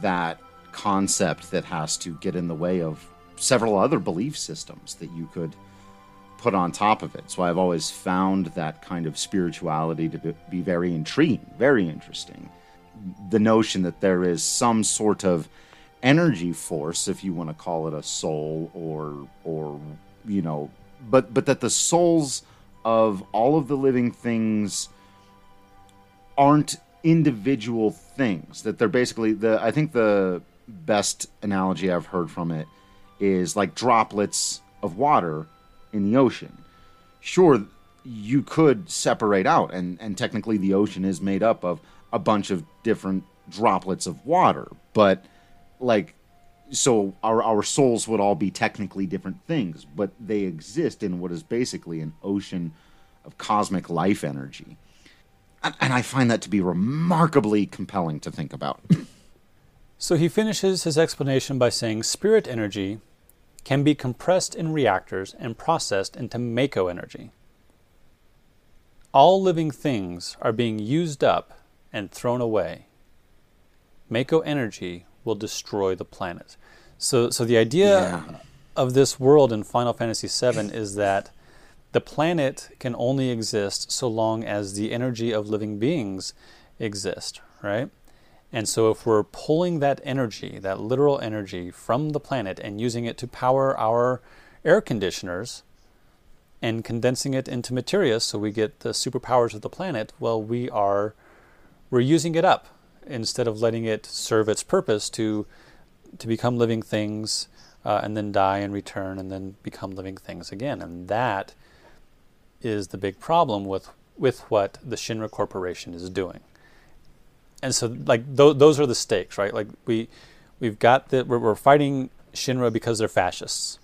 that concept that has to get in the way of several other belief systems that you could put on top of it. So I've always found that kind of spirituality to be very intriguing, very interesting. The notion that there is some sort of energy force, if you want to call it a soul or or you know, but but that the souls of all of the living things aren't individual things that they're basically the i think the best analogy i've heard from it is like droplets of water in the ocean. Sure, you could separate out, and, and technically the ocean is made up of a bunch of different droplets of water, but like so our our souls would all be technically different things, but they exist in what is basically an ocean of cosmic life energy. And, and I find that to be remarkably compelling to think about. (laughs) So he finishes his explanation by saying spirit energy can be compressed in reactors and processed into Mako energy. All living things are being used up and thrown away. Mako energy will destroy the planet. So, so the idea yeah. of this world in Final Fantasy VII is that the planet can only exist so long as the energy of living beings exist, right? And so, if we're pulling that energy, that literal energy, from the planet and using it to power our air conditioners and condensing it into materia so we get the superpowers of the planet, well, we are we're using it up instead of letting it serve its purpose to to become living things uh, and then die and return and then become living things again. And that is the big problem with with what the Shinra Corporation is doing. And so, like th- those are the stakes, right? Like we we've got that we're, we're fighting Shinra because they're fascists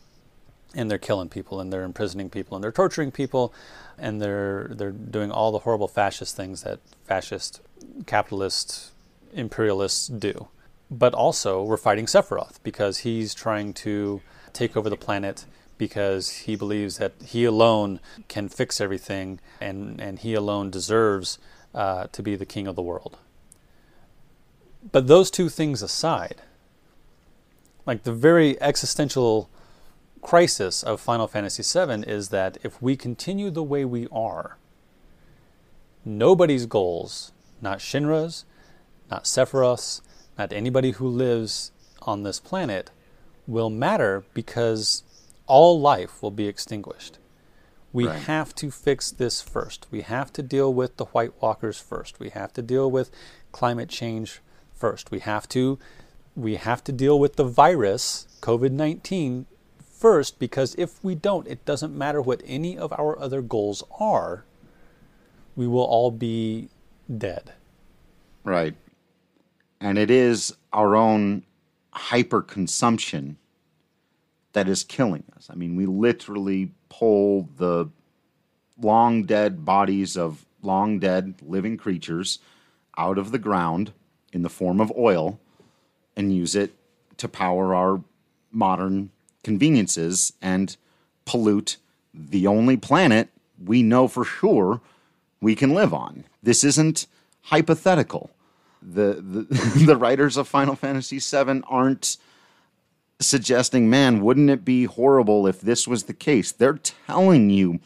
and they're killing people and they're imprisoning people and they're torturing people and they're they're doing all the horrible fascist things that fascist capitalist imperialists do. But also, we're fighting Sephiroth because he's trying to take over the planet because he believes that he alone can fix everything and, and he alone deserves uh, to be the king of the world. But those two things aside, like the very existential crisis of Final Fantasy VII is that if we continue the way we are, nobody's goals, not Shinra's, not Sephiroth's, not anybody who lives on this planet, will matter because all life will be extinguished. We right. have to fix this first. We have to deal with the White Walkers first. We have to deal with climate change first. We have to we have to deal with the virus, COVID-19 first because if we don't, it doesn't matter what any of our other goals are. We will all be dead. Right and it is our own hyperconsumption that is killing us. I mean, we literally pull the long dead bodies of long dead living creatures out of the ground in the form of oil and use it to power our modern conveniences and pollute the only planet we know for sure we can live on. This isn't hypothetical the (laughs) the, writers of Final Fantasy VII aren't suggesting, man, wouldn't it be horrible if this was the case? They're telling you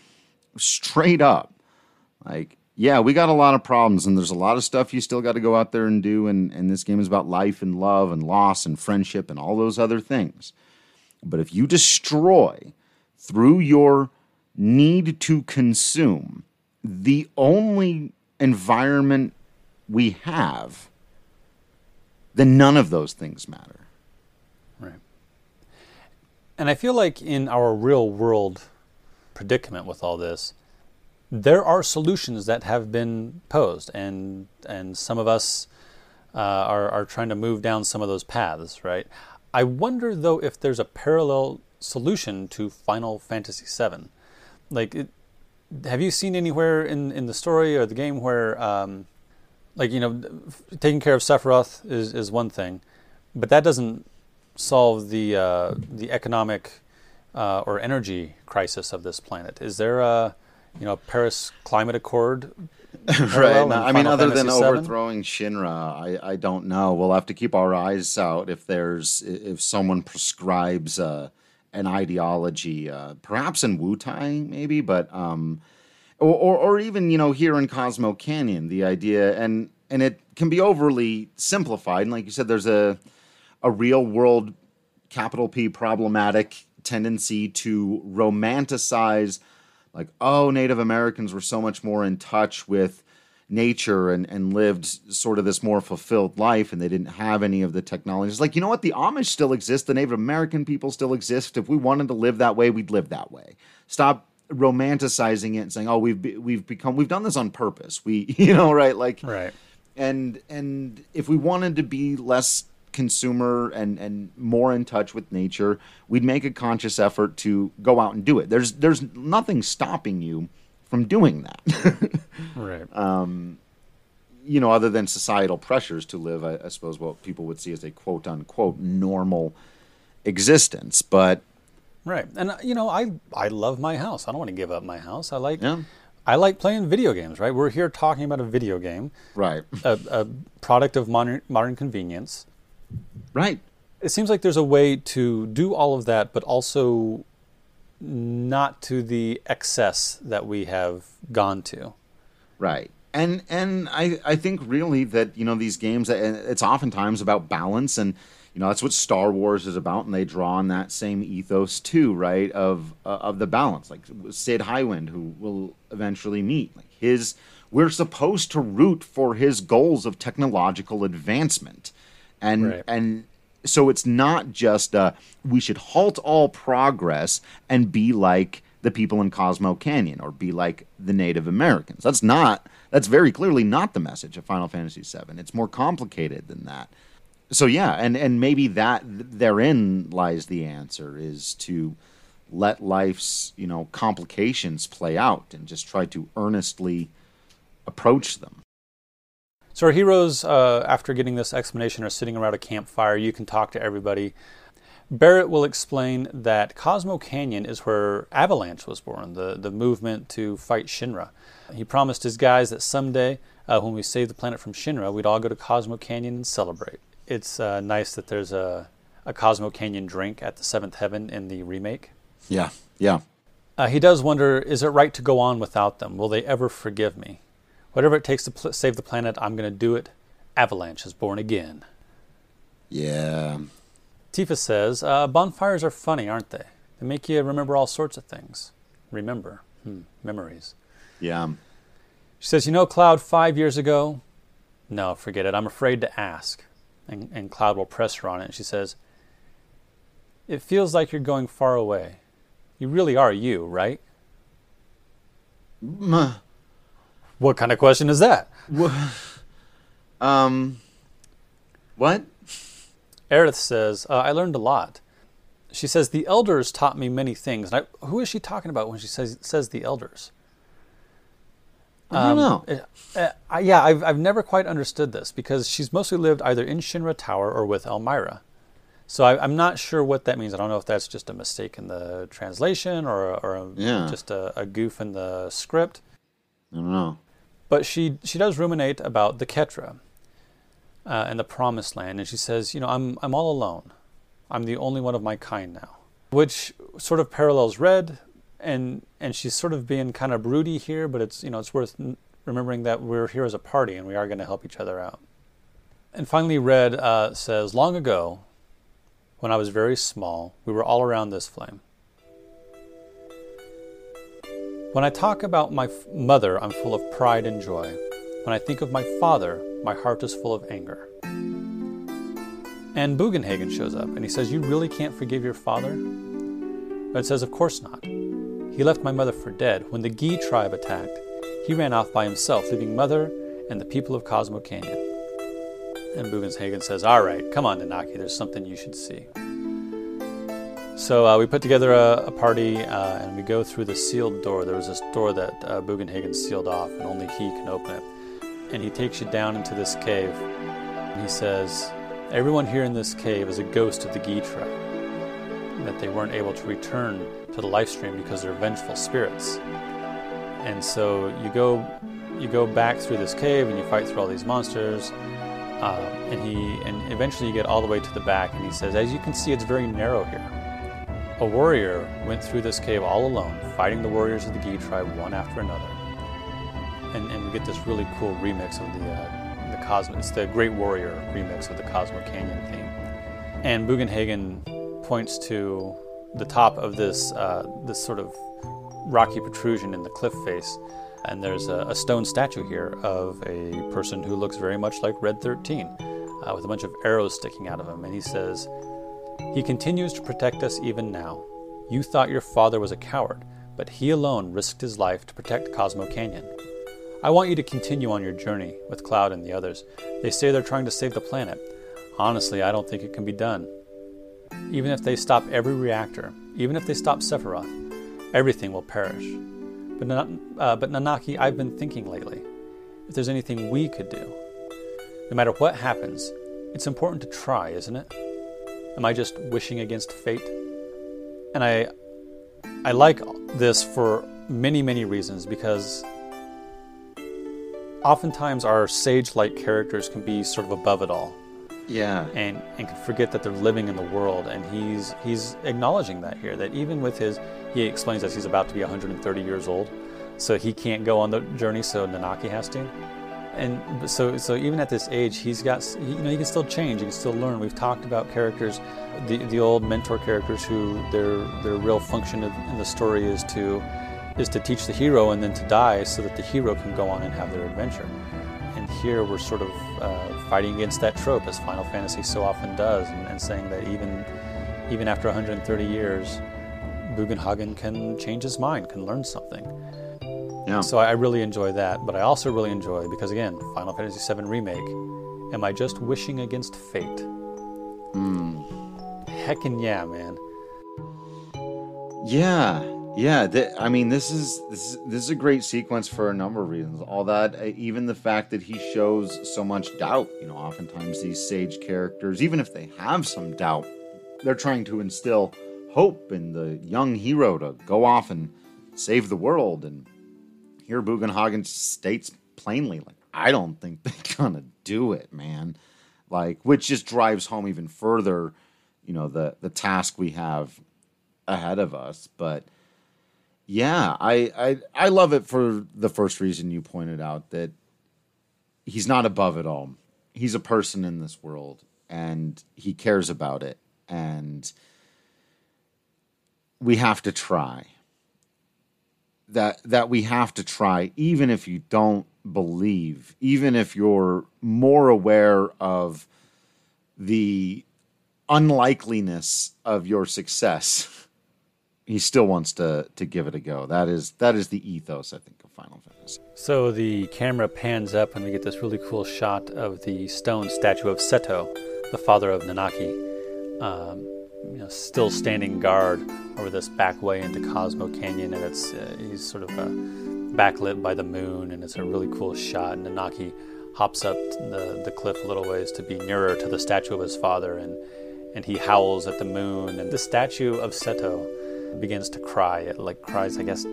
straight up, like, yeah, we got a lot of problems and there's a lot of stuff you still got to go out there and do. And, and this game is about life and love and loss and friendship and all those other things. But if you destroy through your need to consume the only environment we have, then none of those things matter. Right. And I feel like in our real world predicament with all this, there are solutions that have been posed, and and some of us uh, are are trying to move down some of those paths, right? I wonder though if there's a parallel solution to Final Fantasy VII. Like, it, have you seen anywhere in in the story or the game where um, like you know, taking care of Sephiroth is is one thing, but that doesn't solve the uh, the economic uh, or energy crisis of this planet. Is there a you know Paris Climate Accord? (laughs) right. I mean, other Fantasy than VII? overthrowing Shinra, I, I don't know. We'll have to keep our eyes out if there's if someone prescribes uh, an ideology, uh, perhaps in Wutai maybe, but um, or, or, or even you know here in Cosmo Canyon, the idea and and it can be overly simplified. And like you said, there's a a real world capital P problematic tendency to romanticize like oh Native Americans were so much more in touch with nature and, and lived sort of this more fulfilled life and they didn't have any of the technologies. Like, you know what? The Amish still exist. The Native American people still exist. If we wanted to live that way, we'd live that way. Stop romanticizing it and saying, "Oh, we've be, we've become we've done this on purpose." We, (laughs) you know, right? Like, right. And and if we wanted to be less consumer and and more in touch with nature, we'd make a conscious effort to go out and do it. There's there's nothing stopping you from doing that. (laughs) right. Um, you know, other than societal pressures to live, I, I suppose what people would see as a quote unquote normal existence. But right, and uh, you know, I I love my house. I don't want to give up my house. I like. Yeah. I like playing video games, right? We're here talking about a video game, right? A, a product of modern modern convenience, right? It seems like there's a way to do all of that, but also not to the excess that we have gone to. Right. And and I I think really that you know these games it's oftentimes about balance and you know that's what Star Wars is about and they draw on that same ethos too, right? Of uh, of the balance. Like Cid Highwind who will eventually meet. Like his we're supposed to root for his goals of technological advancement. And right. and so it's not just uh, we should halt all progress and be like the people in Cosmo Canyon or be like the Native Americans. That's not. That's very clearly not the message of Final Fantasy VII. It's more complicated than that. So yeah, and and maybe that therein lies the answer is to let life's you know complications play out and just try to earnestly approach them. So our heroes, uh, after getting this explanation, are sitting around a campfire. You can talk to everybody. Barrett will explain that Cosmo Canyon is where Avalanche was born, the, the movement to fight Shinra. He promised his guys that someday, uh, when we save the planet from Shinra, we'd all go to Cosmo Canyon and celebrate. It's uh, nice that there's a, a Cosmo Canyon drink at the Seventh Heaven in the remake. Yeah, yeah. Uh, he does wonder is it right to go on without them? Will they ever forgive me? Whatever it takes to pl- save the planet, I'm going to do it. Avalanche is born again. Yeah. Tifa says, uh, bonfires are funny, aren't they? They make you remember all sorts of things. Remember. Hmm. Memories. Yeah. She says, You know, Cloud, five years ago? No, forget it. I'm afraid to ask. And, and Cloud will press her on it. And she says, It feels like you're going far away. You really are you, right? What kind of question is that? um, what? Aerith says, uh, I learned a lot. She says, The elders taught me many things. I, who is she talking about when she says, says the elders? I don't um, know. Uh, uh, yeah, I've, I've never quite understood this because she's mostly lived either in Shinra Tower or with Elmyra. So I, am not sure what that means. I don't know if that's just a mistake in the translation or, or a, yeah. just a, a goof in the script. I don't know. But she she does ruminate about the Cetra uh, and the Promised Land, and she says, you know, I'm I'm all alone. I'm the only one of my kind now, which sort of parallels Red, and and she's sort of being kind of broody here, but it's you know it's worth remembering that we're here as a party and we are going to help each other out. And finally, Red uh, says, long ago, when I was very small, we were all around this flame. When I talk about my f- mother, I'm full of pride and joy. When I think of my father, my heart is full of anger. And Bugenhagen shows up and he says, You really can't forgive your father? Red says, Of course not. He left my mother for dead. When the Gi tribe attacked, he ran off by himself, leaving mother and the people of Cosmo Canyon. And Bugenhagen says, All right, come on, Nanaki, there's something you should see. So uh, we put together a, a party uh, and we go through the sealed door. There was this door that uh, Bugenhagen sealed off, and only he can open it. And he takes you down into this cave. And he says, Everyone here in this cave is a ghost of the Gi tribe. That they weren't able to return to the life stream because they're vengeful spirits. And so you go, you go back through this cave and you fight through all these monsters. Uh, and he, and eventually you get all the way to the back. And he says, as you can see, it's very narrow here. A warrior went through this cave all alone, fighting the warriors of the Gi tribe one after another. And, and we get this really cool remix of the, uh, the Cosmo, it's the Great Warrior remix of the Cosmo Canyon theme. And Bugenhagen points to the top of this, uh, this sort of rocky protrusion in the cliff face And there's a, a stone statue here of a person who looks very much like Red 13, uh, with a bunch of arrows sticking out of him. And he says, He continues to protect us even now. You thought your father was a coward, but he alone risked his life to protect Cosmo Canyon. I want you to continue on your journey with Cloud and the others. They say they're trying to save the planet. Honestly, I don't think it can be done. Even if they stop every reactor, even if they stop Sephiroth, everything will perish. But, uh, but Nanaki, I've been thinking lately if there's anything we could do. No matter what happens, it's important to try, isn't it? Am I just wishing against fate? And I, I like this for many, many reasons because oftentimes our sage-like characters can be sort of above it all. Yeah. And and can forget that they're living in the world and he's he's acknowledging that here that even with his he explains that he's about to be 130 years old. So he can't go on the journey so Nanaki has to. And so so even at this age he's got you know he can still change, he can still learn. We've talked about characters the the old mentor characters who their their real function in the story is to is to teach the hero and then to die so that the hero can go on and have their adventure. And here we're sort of uh, fighting against that trope, as Final Fantasy so often does, and, and saying that even even after 130 years, Bugenhagen can change his mind, can learn something. Yeah. So I really enjoy that, but I also really enjoy because again, Final Fantasy VII remake. Am I just wishing against fate? Mm. Heckin' yeah, man. Yeah, yeah. Th- I mean, this is this is this is a great sequence for a number of reasons. All that, uh, even the fact that he shows so much doubt. You know, oftentimes these sage characters, even if they have some doubt, they're trying to instill hope in the young hero to go off and save the world. And here, Bugenhagen states plainly, like, I don't think they're (laughs) gonna do it, man. Like, which just drives home even further, you know, the the task we have ahead of us. But yeah, I, I I love it for the first reason you pointed out that he's not above it all. He's a person in this world and he cares about it and we have to try. That that we have to try even if you don't believe, even if you're more aware of the unlikeliness of your success (laughs) he still wants to to give it a go. That is that is the ethos, I think, of Final Fantasy. So the camera pans up, and we get this really cool shot of the stone statue of Seto, the father of Nanaki, um, you know, still standing guard over this back way into Cosmo Canyon, and it's uh, he's sort of uh, backlit by the moon, and it's a really cool shot. And Nanaki hops up the the cliff a little ways to be nearer to the statue of his father, and and he howls at the moon. And the statue of Seto begins to cry. It like cries, I guess,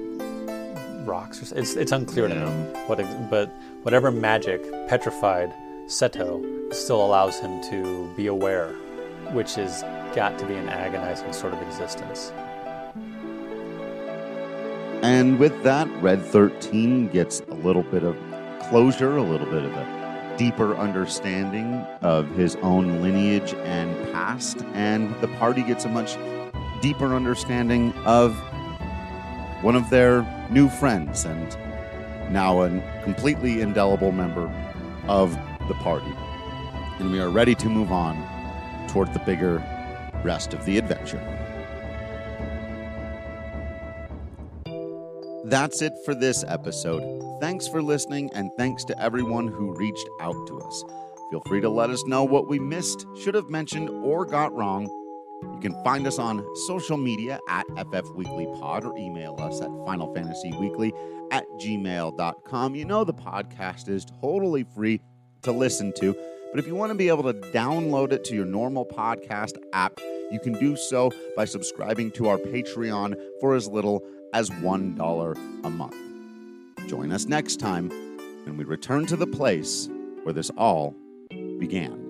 rocks. Or, it's it's unclear to me what, but whatever magic petrified Seto still allows him to be aware, which has got to be an agonizing sort of existence. And with that, Red 13 gets a little bit of closure, a little bit of a deeper understanding of his own lineage and past, and the party gets a much deeper understanding of one of their new friends and now a completely indelible member of the party. And we are ready to move on toward the bigger rest of the adventure. That's it for this episode. Thanks for listening, and thanks to everyone who reached out to us. Feel free to let us know what we missed, should have mentioned, or got wrong you can find us on social media at FFWeeklyPod or email us at FinalFantasyWeekly at gmail.com. You know, the podcast is totally free to listen to, but if you want to be able to download it to your normal podcast app, you can do so by subscribing to our Patreon for as little as $1 a month. Join us next time when we return to the place where this all began.